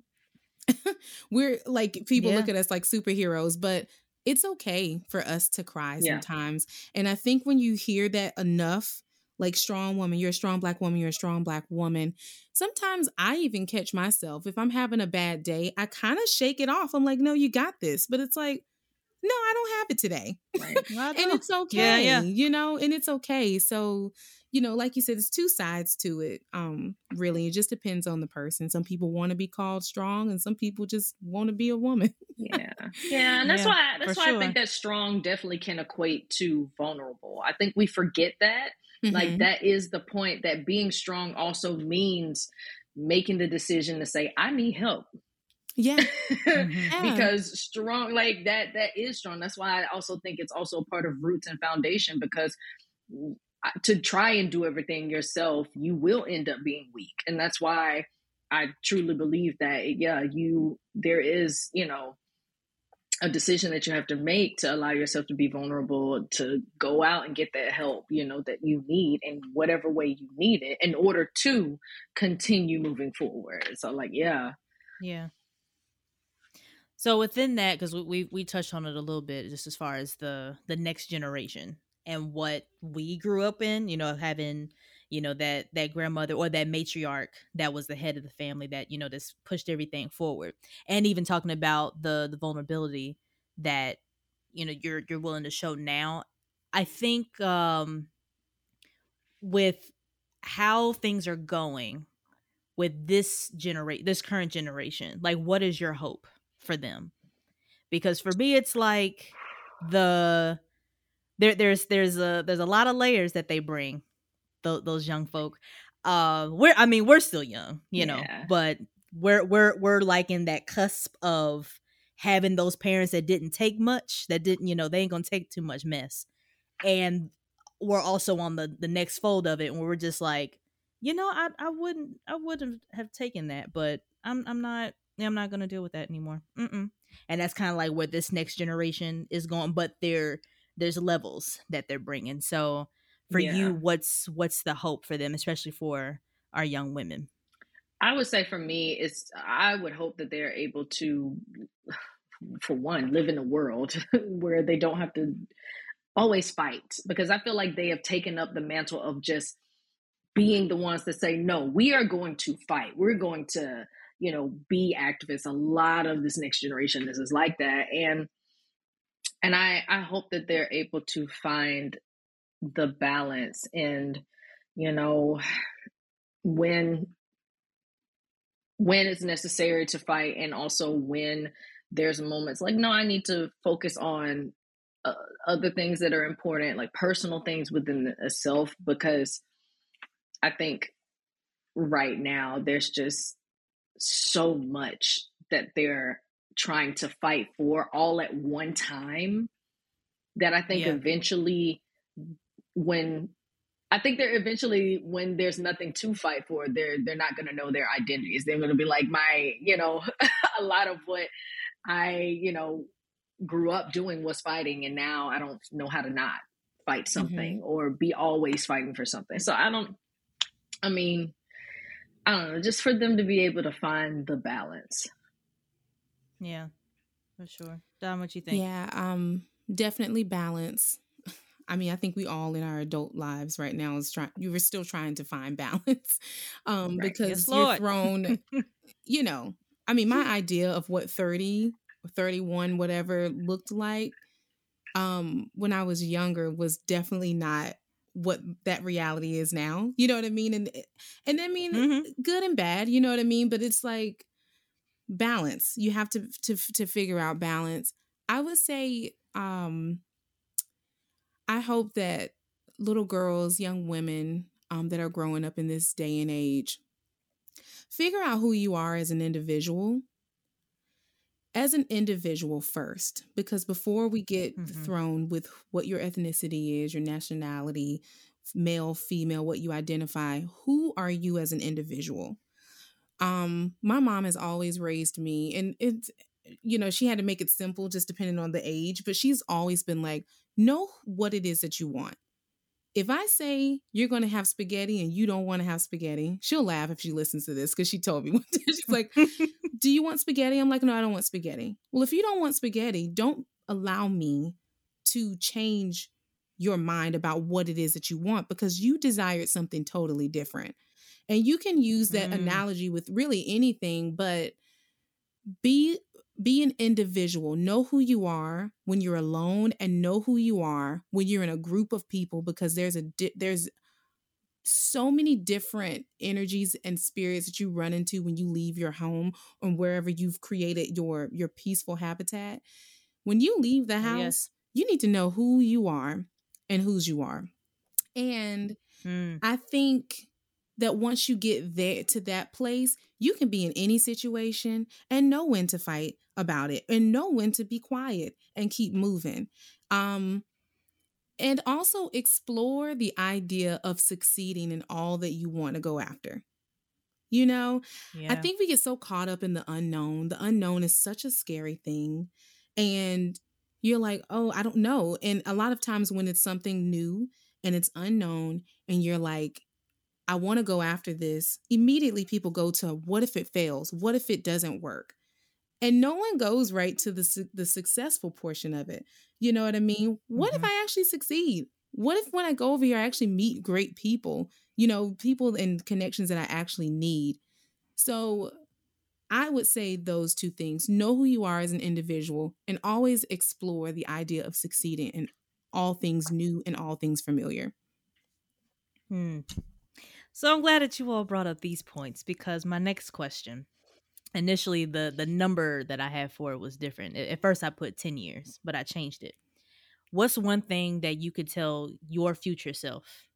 A: we're like people
F: Yeah.
A: look at us like superheroes but it's okay for us to cry
B: Yeah.
A: sometimes and i think when you hear that enough like strong woman you're a strong black woman you're a strong black woman sometimes i even catch myself if i'm having a bad day i kind of shake it off i'm like no you got this but it's like no, I don't have it today.
B: Right.
A: and it's okay.
F: Yeah, yeah.
A: You know, and it's okay. So, you know, like you said, there's two sides to it. Um, really. It just depends on the person. Some people want to be called strong and some people just want to be a woman.
B: Yeah. Yeah. And that's
F: Yeah,
B: why that's why I think that strong definitely can equate to vulnerable. I think we forget that. Like
A: Mhm.
B: that is the point that being strong also means making the decision to say, I need help.
A: yeah.
B: Because strong like that that is strong. That's why i also think it's also part of roots and foundation because to try and do everything yourself you will end up being weak. And that's why i truly believe that yeah you there is you know a decision that you have to make to allow yourself to be vulnerable to go out and get that help you know that you need in whatever way you need it in order to continue moving forward. So like yeah.
F: Yeah. So within that, because we, we we touched on it a little bit, just as far as the the next generation and what we grew up in, you know, having you know that that grandmother or that matriarch that was the head of the family that you know just pushed everything forward, and even talking about the the vulnerability that you know you're you're willing to show now. I think um with how things are going with this generate this current generation like what is your hope for them. Because for me it's like the there there's there's a there's a lot of layers that they bring th- those young folk. Uh we're i mean we're still young you know but we're we're we're like in that cusp of having those parents that didn't take much that didn't you know they ain't gonna take too much mess. And we're also on the the next fold of it and we're just like you know i i wouldn't i wouldn't have taken that but i'm i'm not i'm not gonna deal with that anymore Mm-mm. and that's kind of like where this next generation is going but there there's levels that they're bringing so for
B: Yeah.
F: you what's what's the hope for them especially for our young women
B: I would say for me, it's I would hope that they're able to, for one, live in a world where they don't have to always fight because I feel like they have taken up the mantle of just being the ones that say, no, we are going to fight. We're going to, you know, be activists. A lot of this next generation, this is like that. And and I, I hope that they're able to find the balance and, you know, when when it's necessary to fight and also when there's moments like no i need to focus on uh, other things that are important like personal things within a self because i think right now there's just so much that they're trying to fight for all at one time that i think
F: Yeah.
B: eventually when I think they're eventually when there's nothing to fight for, they're they're not gonna know their identities. They're gonna be like my, you know, a lot of what I, you know, grew up doing was fighting and now I don't know how to not fight mm-hmm. something or be always fighting for something. So I don't I mean, I Dom't know, just for them to be able to find the balance.
F: yeah for sure don what you think
A: Yeah, um, definitely balance. I mean, I think we all in our adult lives right now is trying. You were still trying to find balance, um,
B: Right.
A: because
F: Yes,
A: you're thrown. you know, I mean, my idea of what thirty or thirty-one, whatever, looked like, um, when I was younger, was definitely not what that reality is now. You know what I mean? And and I mean,
F: Mhm.
A: good and bad. You know what I mean? But it's like balance. You have to to to figure out balance. I would say um I hope that little girls, young women um that are growing up in this day and age figure out who you are as an individual. As an individual first, because before we get
F: Mhm.
A: thrown with what your ethnicity is, your nationality, male, female, what you identify, who are you as an individual? um my mom has always raised me and it's you know she had to make it simple just depending on the age but she's always been like know what it is that you want if i say you're going to have spaghetti and you don't want to have spaghetti she'll laugh if she listens to this because she told me one day she's like do you want spaghetti? I'm like no i don't want spaghetti. Well if you don't want spaghetti don't allow me to change your mind about what it is that you want because you desired something totally different. And you can use that
F: Mm.
A: analogy with really anything but be be an individual. Know who you are when you're alone and know who you are when you're in a group of people because there's a di- there's so many different energies and spirits that you run into when you leave your home or wherever you've created your your peaceful habitat. When you leave the house,
F: yes.
A: you need to know who you are and whose you are. And
F: Mm.
A: I think that once you get there to that place, you can be in any situation and know when to fight about it and know when to be quiet and keep moving. Um and also explore the idea of succeeding in all that you want to go after. You know,
F: Yeah.
A: I think we get so caught up in the unknown. The unknown is such a scary thing. And you're like, oh, I don't know. And a lot of times when it's something new and it's unknown, and you're like, I want to go after this, immediately people go to what if it fails? What if it doesn't work? And no one goes right to the su- the successful portion of it. You know what I mean? What if
F: Mhm.
A: I actually succeed? What if when I go over here I actually meet great people? You know, people and connections that I actually need. So I would say those two things. Know who you are as an individual and always explore the idea of succeeding in all things new and all things familiar.
F: Hmm. So I'm glad that you all brought up these points because my next question, initially the the number that I had for it was different. At first I put 10 years, but I changed it. What's one thing that you could tell your future self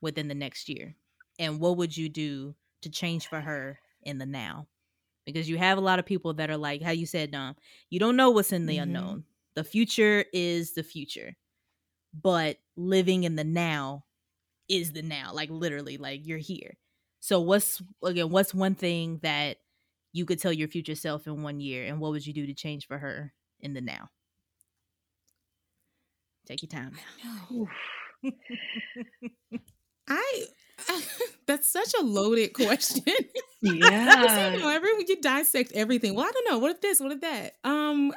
F: within the next year? And what would you do to change for her in the now? Because you have a lot of people that are like how you said, Dom, you don't know what's in the
A: Mhm.
F: unknown. The future is the future. But living in the now is the now like literally like you're here so what's again what's one thing that you could tell your future self in one year and what would you do to change for her in the now take your time
A: No. I that's such a loaded question. you
B: Yeah.
A: know, every you dissect everything. Well, I don't know. What if this? What if that? Um,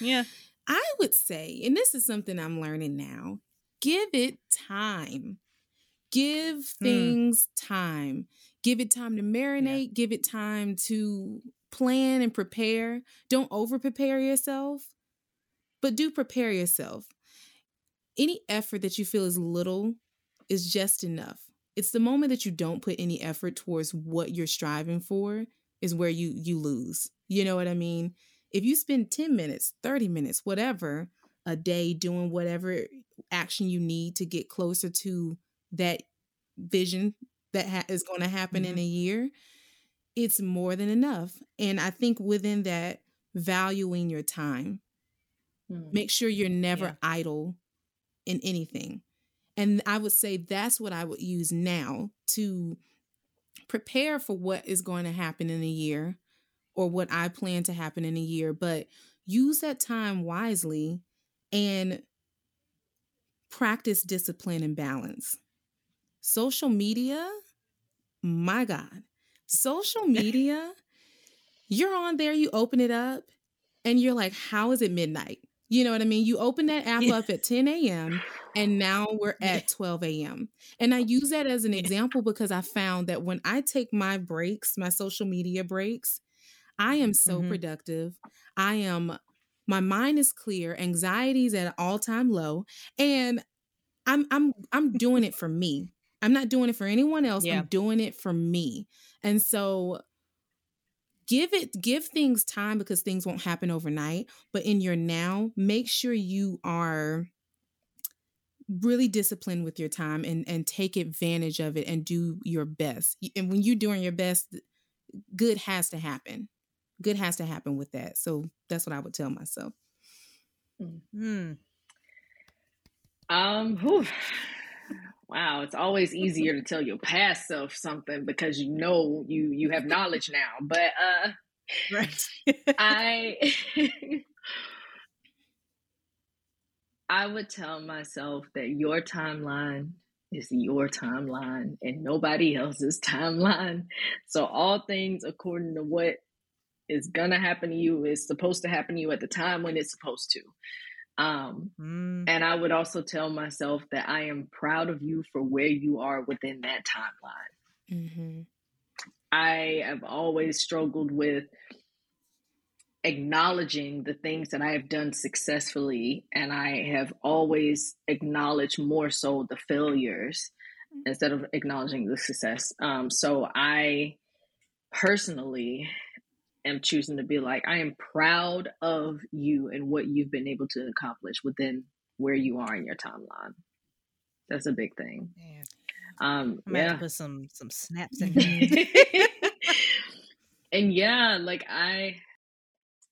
F: yeah
A: I would say, and this is something I'm learning now, give it time. Give hmm. things time. Give it time to marinate, give it time to plan and prepare. Don't over prepare yourself, but do prepare yourself. Any effort that you feel is little is just enough. It's the moment that you don't put any effort towards what you're striving for is where you you lose. You know what I mean? If you spend 10 minutes, 30 minutes, whatever, a day doing whatever action you need to get closer to that vision that ha- is going to happen in a year, it's more than enough. And I think within that, valuing your time,
B: Mm.
A: make sure you're never
F: Yeah.
A: idle in anything. And I would say that's what I would use now to prepare for what is going to happen in a year or what I plan to happen in a year, but use that time wisely and practice discipline and balance. Social media, my God, social media, you're on there, you open it up, and you're like, how is it midnight? You know what I mean? You open that app
F: Yeah.
A: up at 10 a.m. and now we're at 12 a.m. And I use that as an example because I found that when I take my breaks, my social media breaks, I am so
F: Mhm.
A: productive. I am, my mind is clear, anxiety is at an all-time low, and I'm I'm I'm doing it for me. I'm not doing it for anyone else.
F: Yeah.
A: I'm doing it for me. And so give it give things time because things won't happen overnight, but in your now, make sure you are really disciplined with your time and and take advantage of it and do your best. And when you're doing your best, good has to happen. Good has to happen with that. So that's what I would tell myself.
F: Hmm.
B: Um, whew. Wow, it's always easier to tell your past self something because you know you you have knowledge now. But uh
F: right
B: I I would tell myself that your timeline is your timeline and nobody else's timeline. So all things according to what is gonna happen to you is supposed to happen to you at the time when it's supposed to. Um
F: Hmm.
B: and I would also tell myself that I am proud of you for where you are within that timeline.
A: Mm-hmm.
B: I have always struggled with acknowledging the things that I have done successfully, and I have always acknowledged more so the failures instead of acknowledging the success. Um, so I personally am choosing to be like, I am proud of you and what you've been able to accomplish within where you are in your timeline. That's a big thing.
F: Man.
B: Um,
F: I'm gonna
B: yeah.
F: put some some snaps in here.
B: and yeah, like I,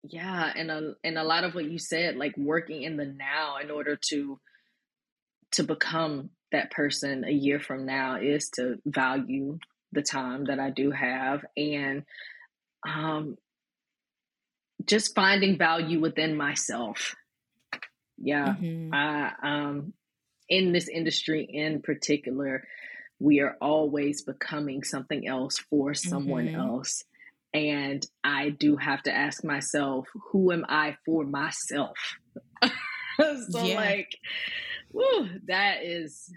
B: yeah, and a and a lot of what you said, like working in the now in order to to become that person a year from now is to value the time that I do have and um just finding value within myself. Yeah.
A: Mhm.
B: I um in this industry in particular, we are always becoming something else for someone
A: Mhm.
B: else. And I do have to ask myself, who am I for myself? so
A: Yeah.
B: like, woo, that is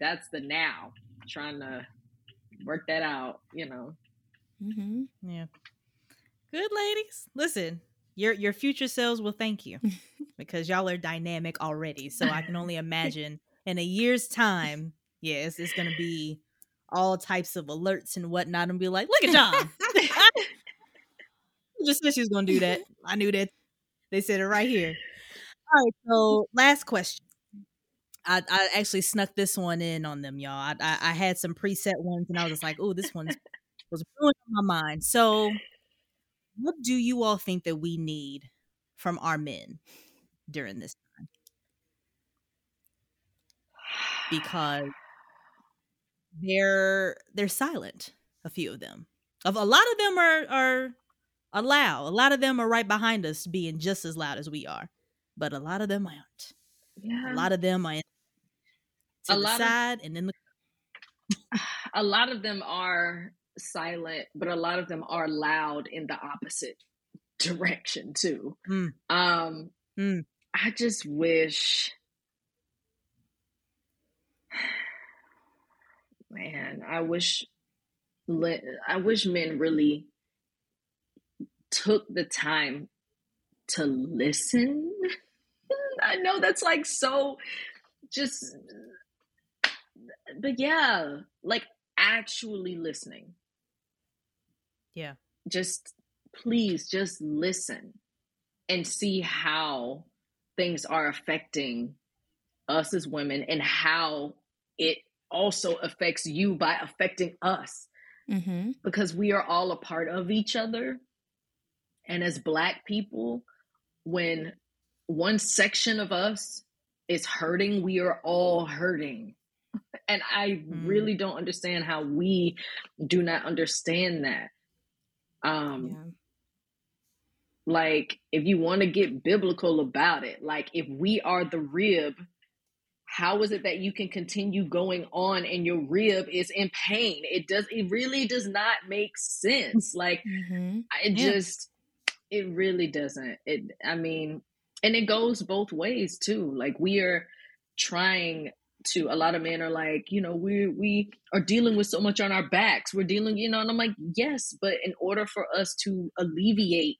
B: that's the now. Trying to work that out, you know.
A: Mm-hmm.
F: yeah. Good ladies. Listen, your your future selves will thank you because y'all are dynamic already. So I can only imagine in a year's time, yes, it's gonna be all types of alerts and whatnot, and be like, look at John. Just said she was gonna do that. I knew that. They said it right here. All right. So last question. I, I actually snuck this one in on them, y'all. I, I, I had some preset ones, and I was just like, "Oh, this one's was brewing on my mind." So, what do you all think that we need from our men during this time? Because they're they're silent. A few of them. Of a lot of them are are loud. A lot of them are right behind us, being just as loud as we are. But a lot of them aren't.
B: Yeah.
F: A lot of them are to
B: A
F: the
B: lot of-
F: and in the
B: a lot of them are silent, but a lot of them are loud in the opposite direction too.
F: Mm.
B: Um,
F: Mm.
B: I just wish, man, I wish, I wish men really took the time to listen. I know that's like so just but yeah, like actually listening.
F: Yeah.
B: Just please just listen and see how things are affecting us as women and how it also affects you by affecting us
A: Mhm.
B: because we are all a part of each other. And as Black people, when one section of us is hurting, we are all hurting. And I
F: Mm.
B: really don't understand how we do not understand that. Um,
A: Yeah.
B: like if you want to get biblical about it like if we are the rib how is it that you can continue going on and your rib is in pain it does it really does not make sense like
A: Mhm.
B: I- it
F: Yeah.
B: just it really doesn't it i mean and it goes both ways too like we are trying to a lot of men are like you know we we are dealing with so much on our backs. We're dealing you know and i'm like yes but in order for us to alleviate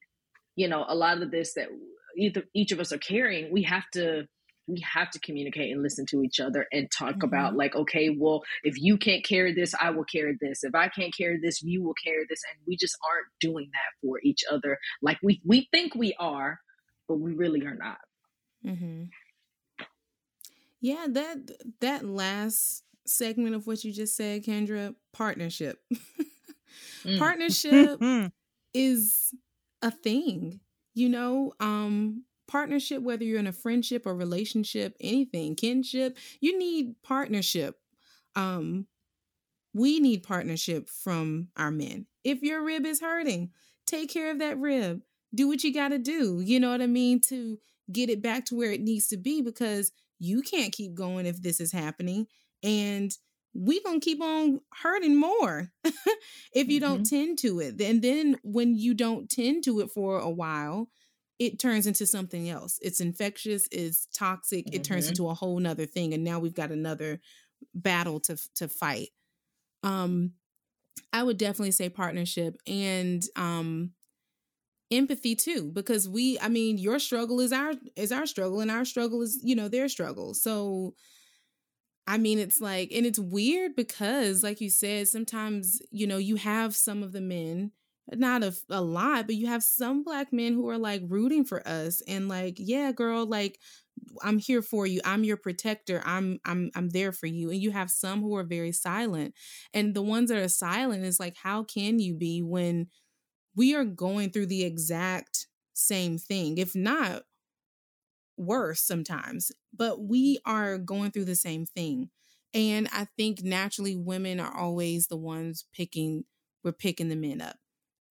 B: you know a lot of this that either each of us are carrying we have to we have to communicate and listen to each other and talk about like okay well if you can't carry this i will carry this. If i can't carry this you will carry this. And we just aren't doing that for each other. Like we we think we are but we really are not.
A: Mm-hmm. Yeah, that that last segment of what you just said, Kendra, partnership.
B: Mm.
A: partnership is a thing. You know, um partnership whether you're in a friendship or relationship, anything, kinship, you need partnership. Um we need partnership from our men. If your rib is hurting, take care of that rib. Do what you got to do. You know what I mean to get it back to where it needs to be because you can't keep going if this is happening and we going to keep on hurting more if you don't tend to it. And then when you don't tend to it for a while, it turns into something else. It's infectious, it's toxic, it turns
B: Mhm.
A: into a whole nother thing. And now we've got another battle to to fight. Um, I would definitely say partnership and um empathy too because we i mean your struggle is our is our struggle and our struggle is you know their struggle. So i mean it's like and it's weird because like you said sometimes you know you have some of the men not a, a lot but you have some black men who are like rooting for us and like yeah girl like i'm here for you. I'm your protector. I'm i'm i'm there for you. And you have some who are very silent. And the ones that are silent is like how can you be when we are going through the exact same thing, if not worse sometimes, but we are going through the same thing. And I think naturally women are always the ones picking, we're picking the men up.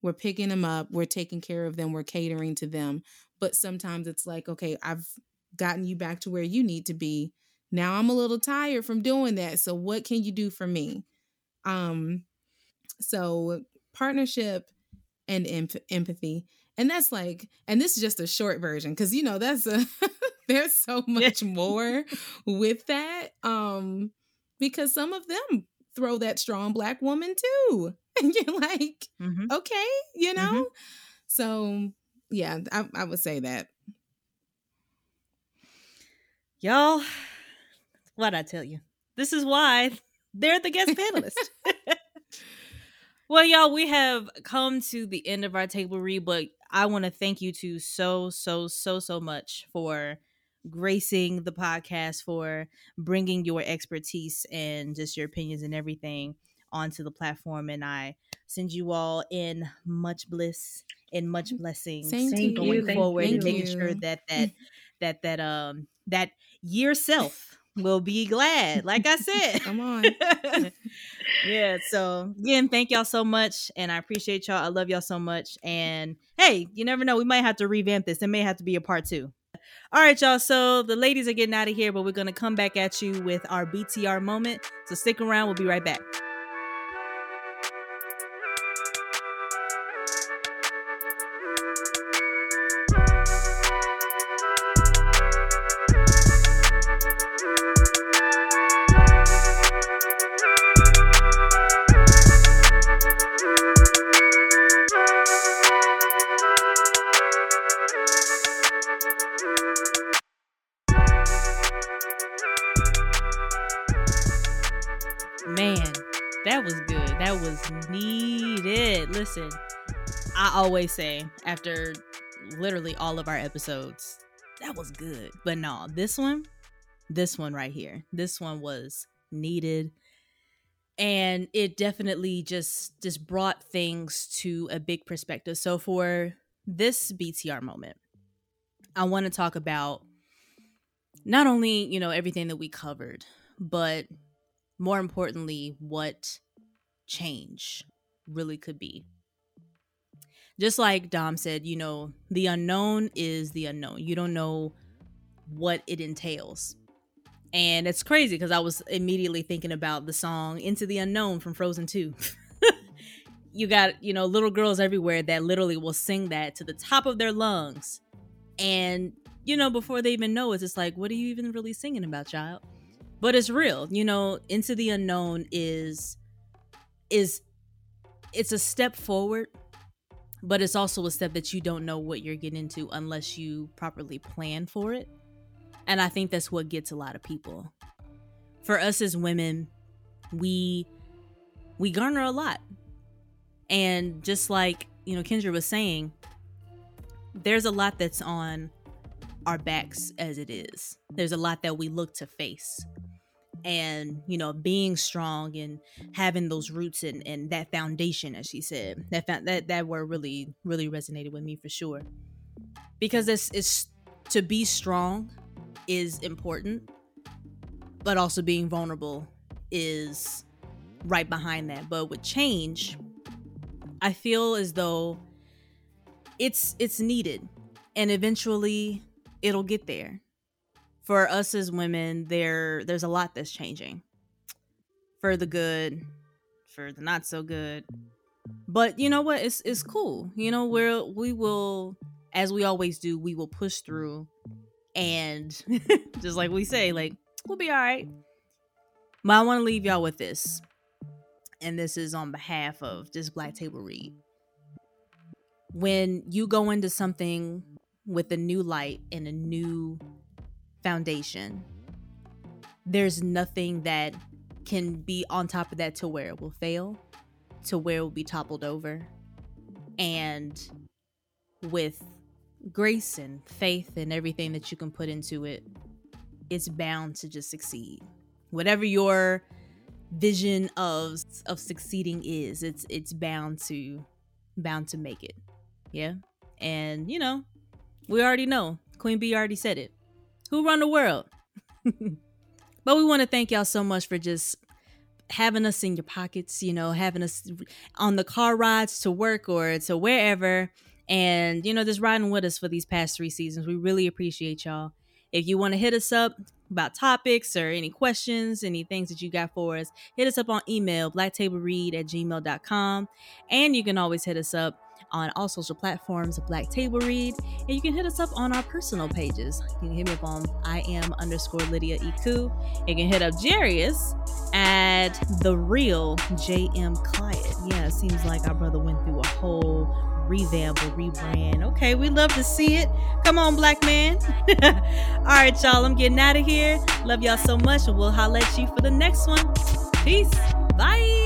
A: We're picking them up, we're taking care of them, we're catering to them. But sometimes it's like, okay, I've gotten you back to where you need to be. Now I'm a little tired from doing that. So what can you do for me? Um so partnership and em- empathy. And that's like, and this is just a short version because you know that's a there's so much more with that. Um, because some of them throw that strong black woman too, and you're like, mm-hmm. okay, you know. Mm-hmm. So yeah, I, I would say that.
F: Y'all, what I tell you, this is why they're the guest panelists. Well, y'all, we have come to the end of our table read, but I want to thank you two so, so, so, so much for gracing the podcast, for bringing your expertise and just your opinions and everything onto the platform. And I send you all in much bliss and much blessings
A: Same
F: going forward and making sure that that that that um that year self will be glad. Like I said.
A: Come on.
F: yeah. So again, thank y'all so much. And I appreciate y'all. I love y'all so much. And hey, you never know. We might have to revamp this. It may have to be a part two. All right, y'all. So the ladies are getting out of here, but we're gonna come back at you with our BTR moment. So stick around, we'll be right back. Listen, I always say after literally all of our episodes, that was good. But no, this one, this one right here, this one was needed. And it definitely just just brought things to a big perspective. So for this BTR moment, I want to talk about not only, you know, everything that we covered, but more importantly, what change really could be. Just like Dom said, you know, the unknown is the unknown. You don't know what it entails. And it's crazy because I was immediately thinking about the song Into the Unknown from Frozen 2. you got, you know, little girls everywhere that literally will sing that to the top of their lungs. And, you know, before they even know it, it's just like, what are you even really singing about, child? But it's real. You know, Into the Unknown is is it's a step forward, but it's also a step that you don't know what you're getting into unless you properly plan for it. And I think that's what gets a lot of people. For us as women, we we garner a lot. And just like, you know, Kendra was saying, there's a lot that's on our backs as it is. There's a lot that we look to face and you know being strong and having those roots and, and that foundation as she said that that that word really really resonated with me for sure. Because it's it's to be strong is important but also being vulnerable is right behind that. But with change i feel as though it's it's needed and eventually it'll get there for us as women, there there's a lot that's changing. For the good, for the not so good. But you know what? It's it's cool. You know, where we will as we always do, we will push through and just like we say, like, we'll be all right. But I want to leave y'all with this. And this is on behalf of just Black Table Read. when you go into something with a new light and a new foundation, there's nothing that can be on top of that to where it will fail, to where it will be toppled over. And with grace and faith and everything that you can put into it, it's bound to just succeed. Whatever your vision of of succeeding is, it's it's bound to bound to make it. Yeah. And you know, we already know. Queen B already said it. Who run the world? but we want to thank y'all so much for just having us in your pockets, you know, having us on the car rides to work or to wherever. And you know just riding with us for these past three seasons. We really appreciate y'all. If you want to hit us up about topics or any questions any things that you got for us hit us up on email blacktableread at gmail.com and you can always hit us up on all social platforms Black Table Read. And you can hit us up on our personal pages. You can hit me up on I am underscore Lydia Iku. You can hit up Jarius at the real JM Clyde. Yeah, it seems like our brother went through a whole revamp or rebrand. Okay, we love to see it. Come on, black man. All right, y'all, I'm getting out of here. Love y'all so much, and we'll holla at you for the next one. Peace. Bye.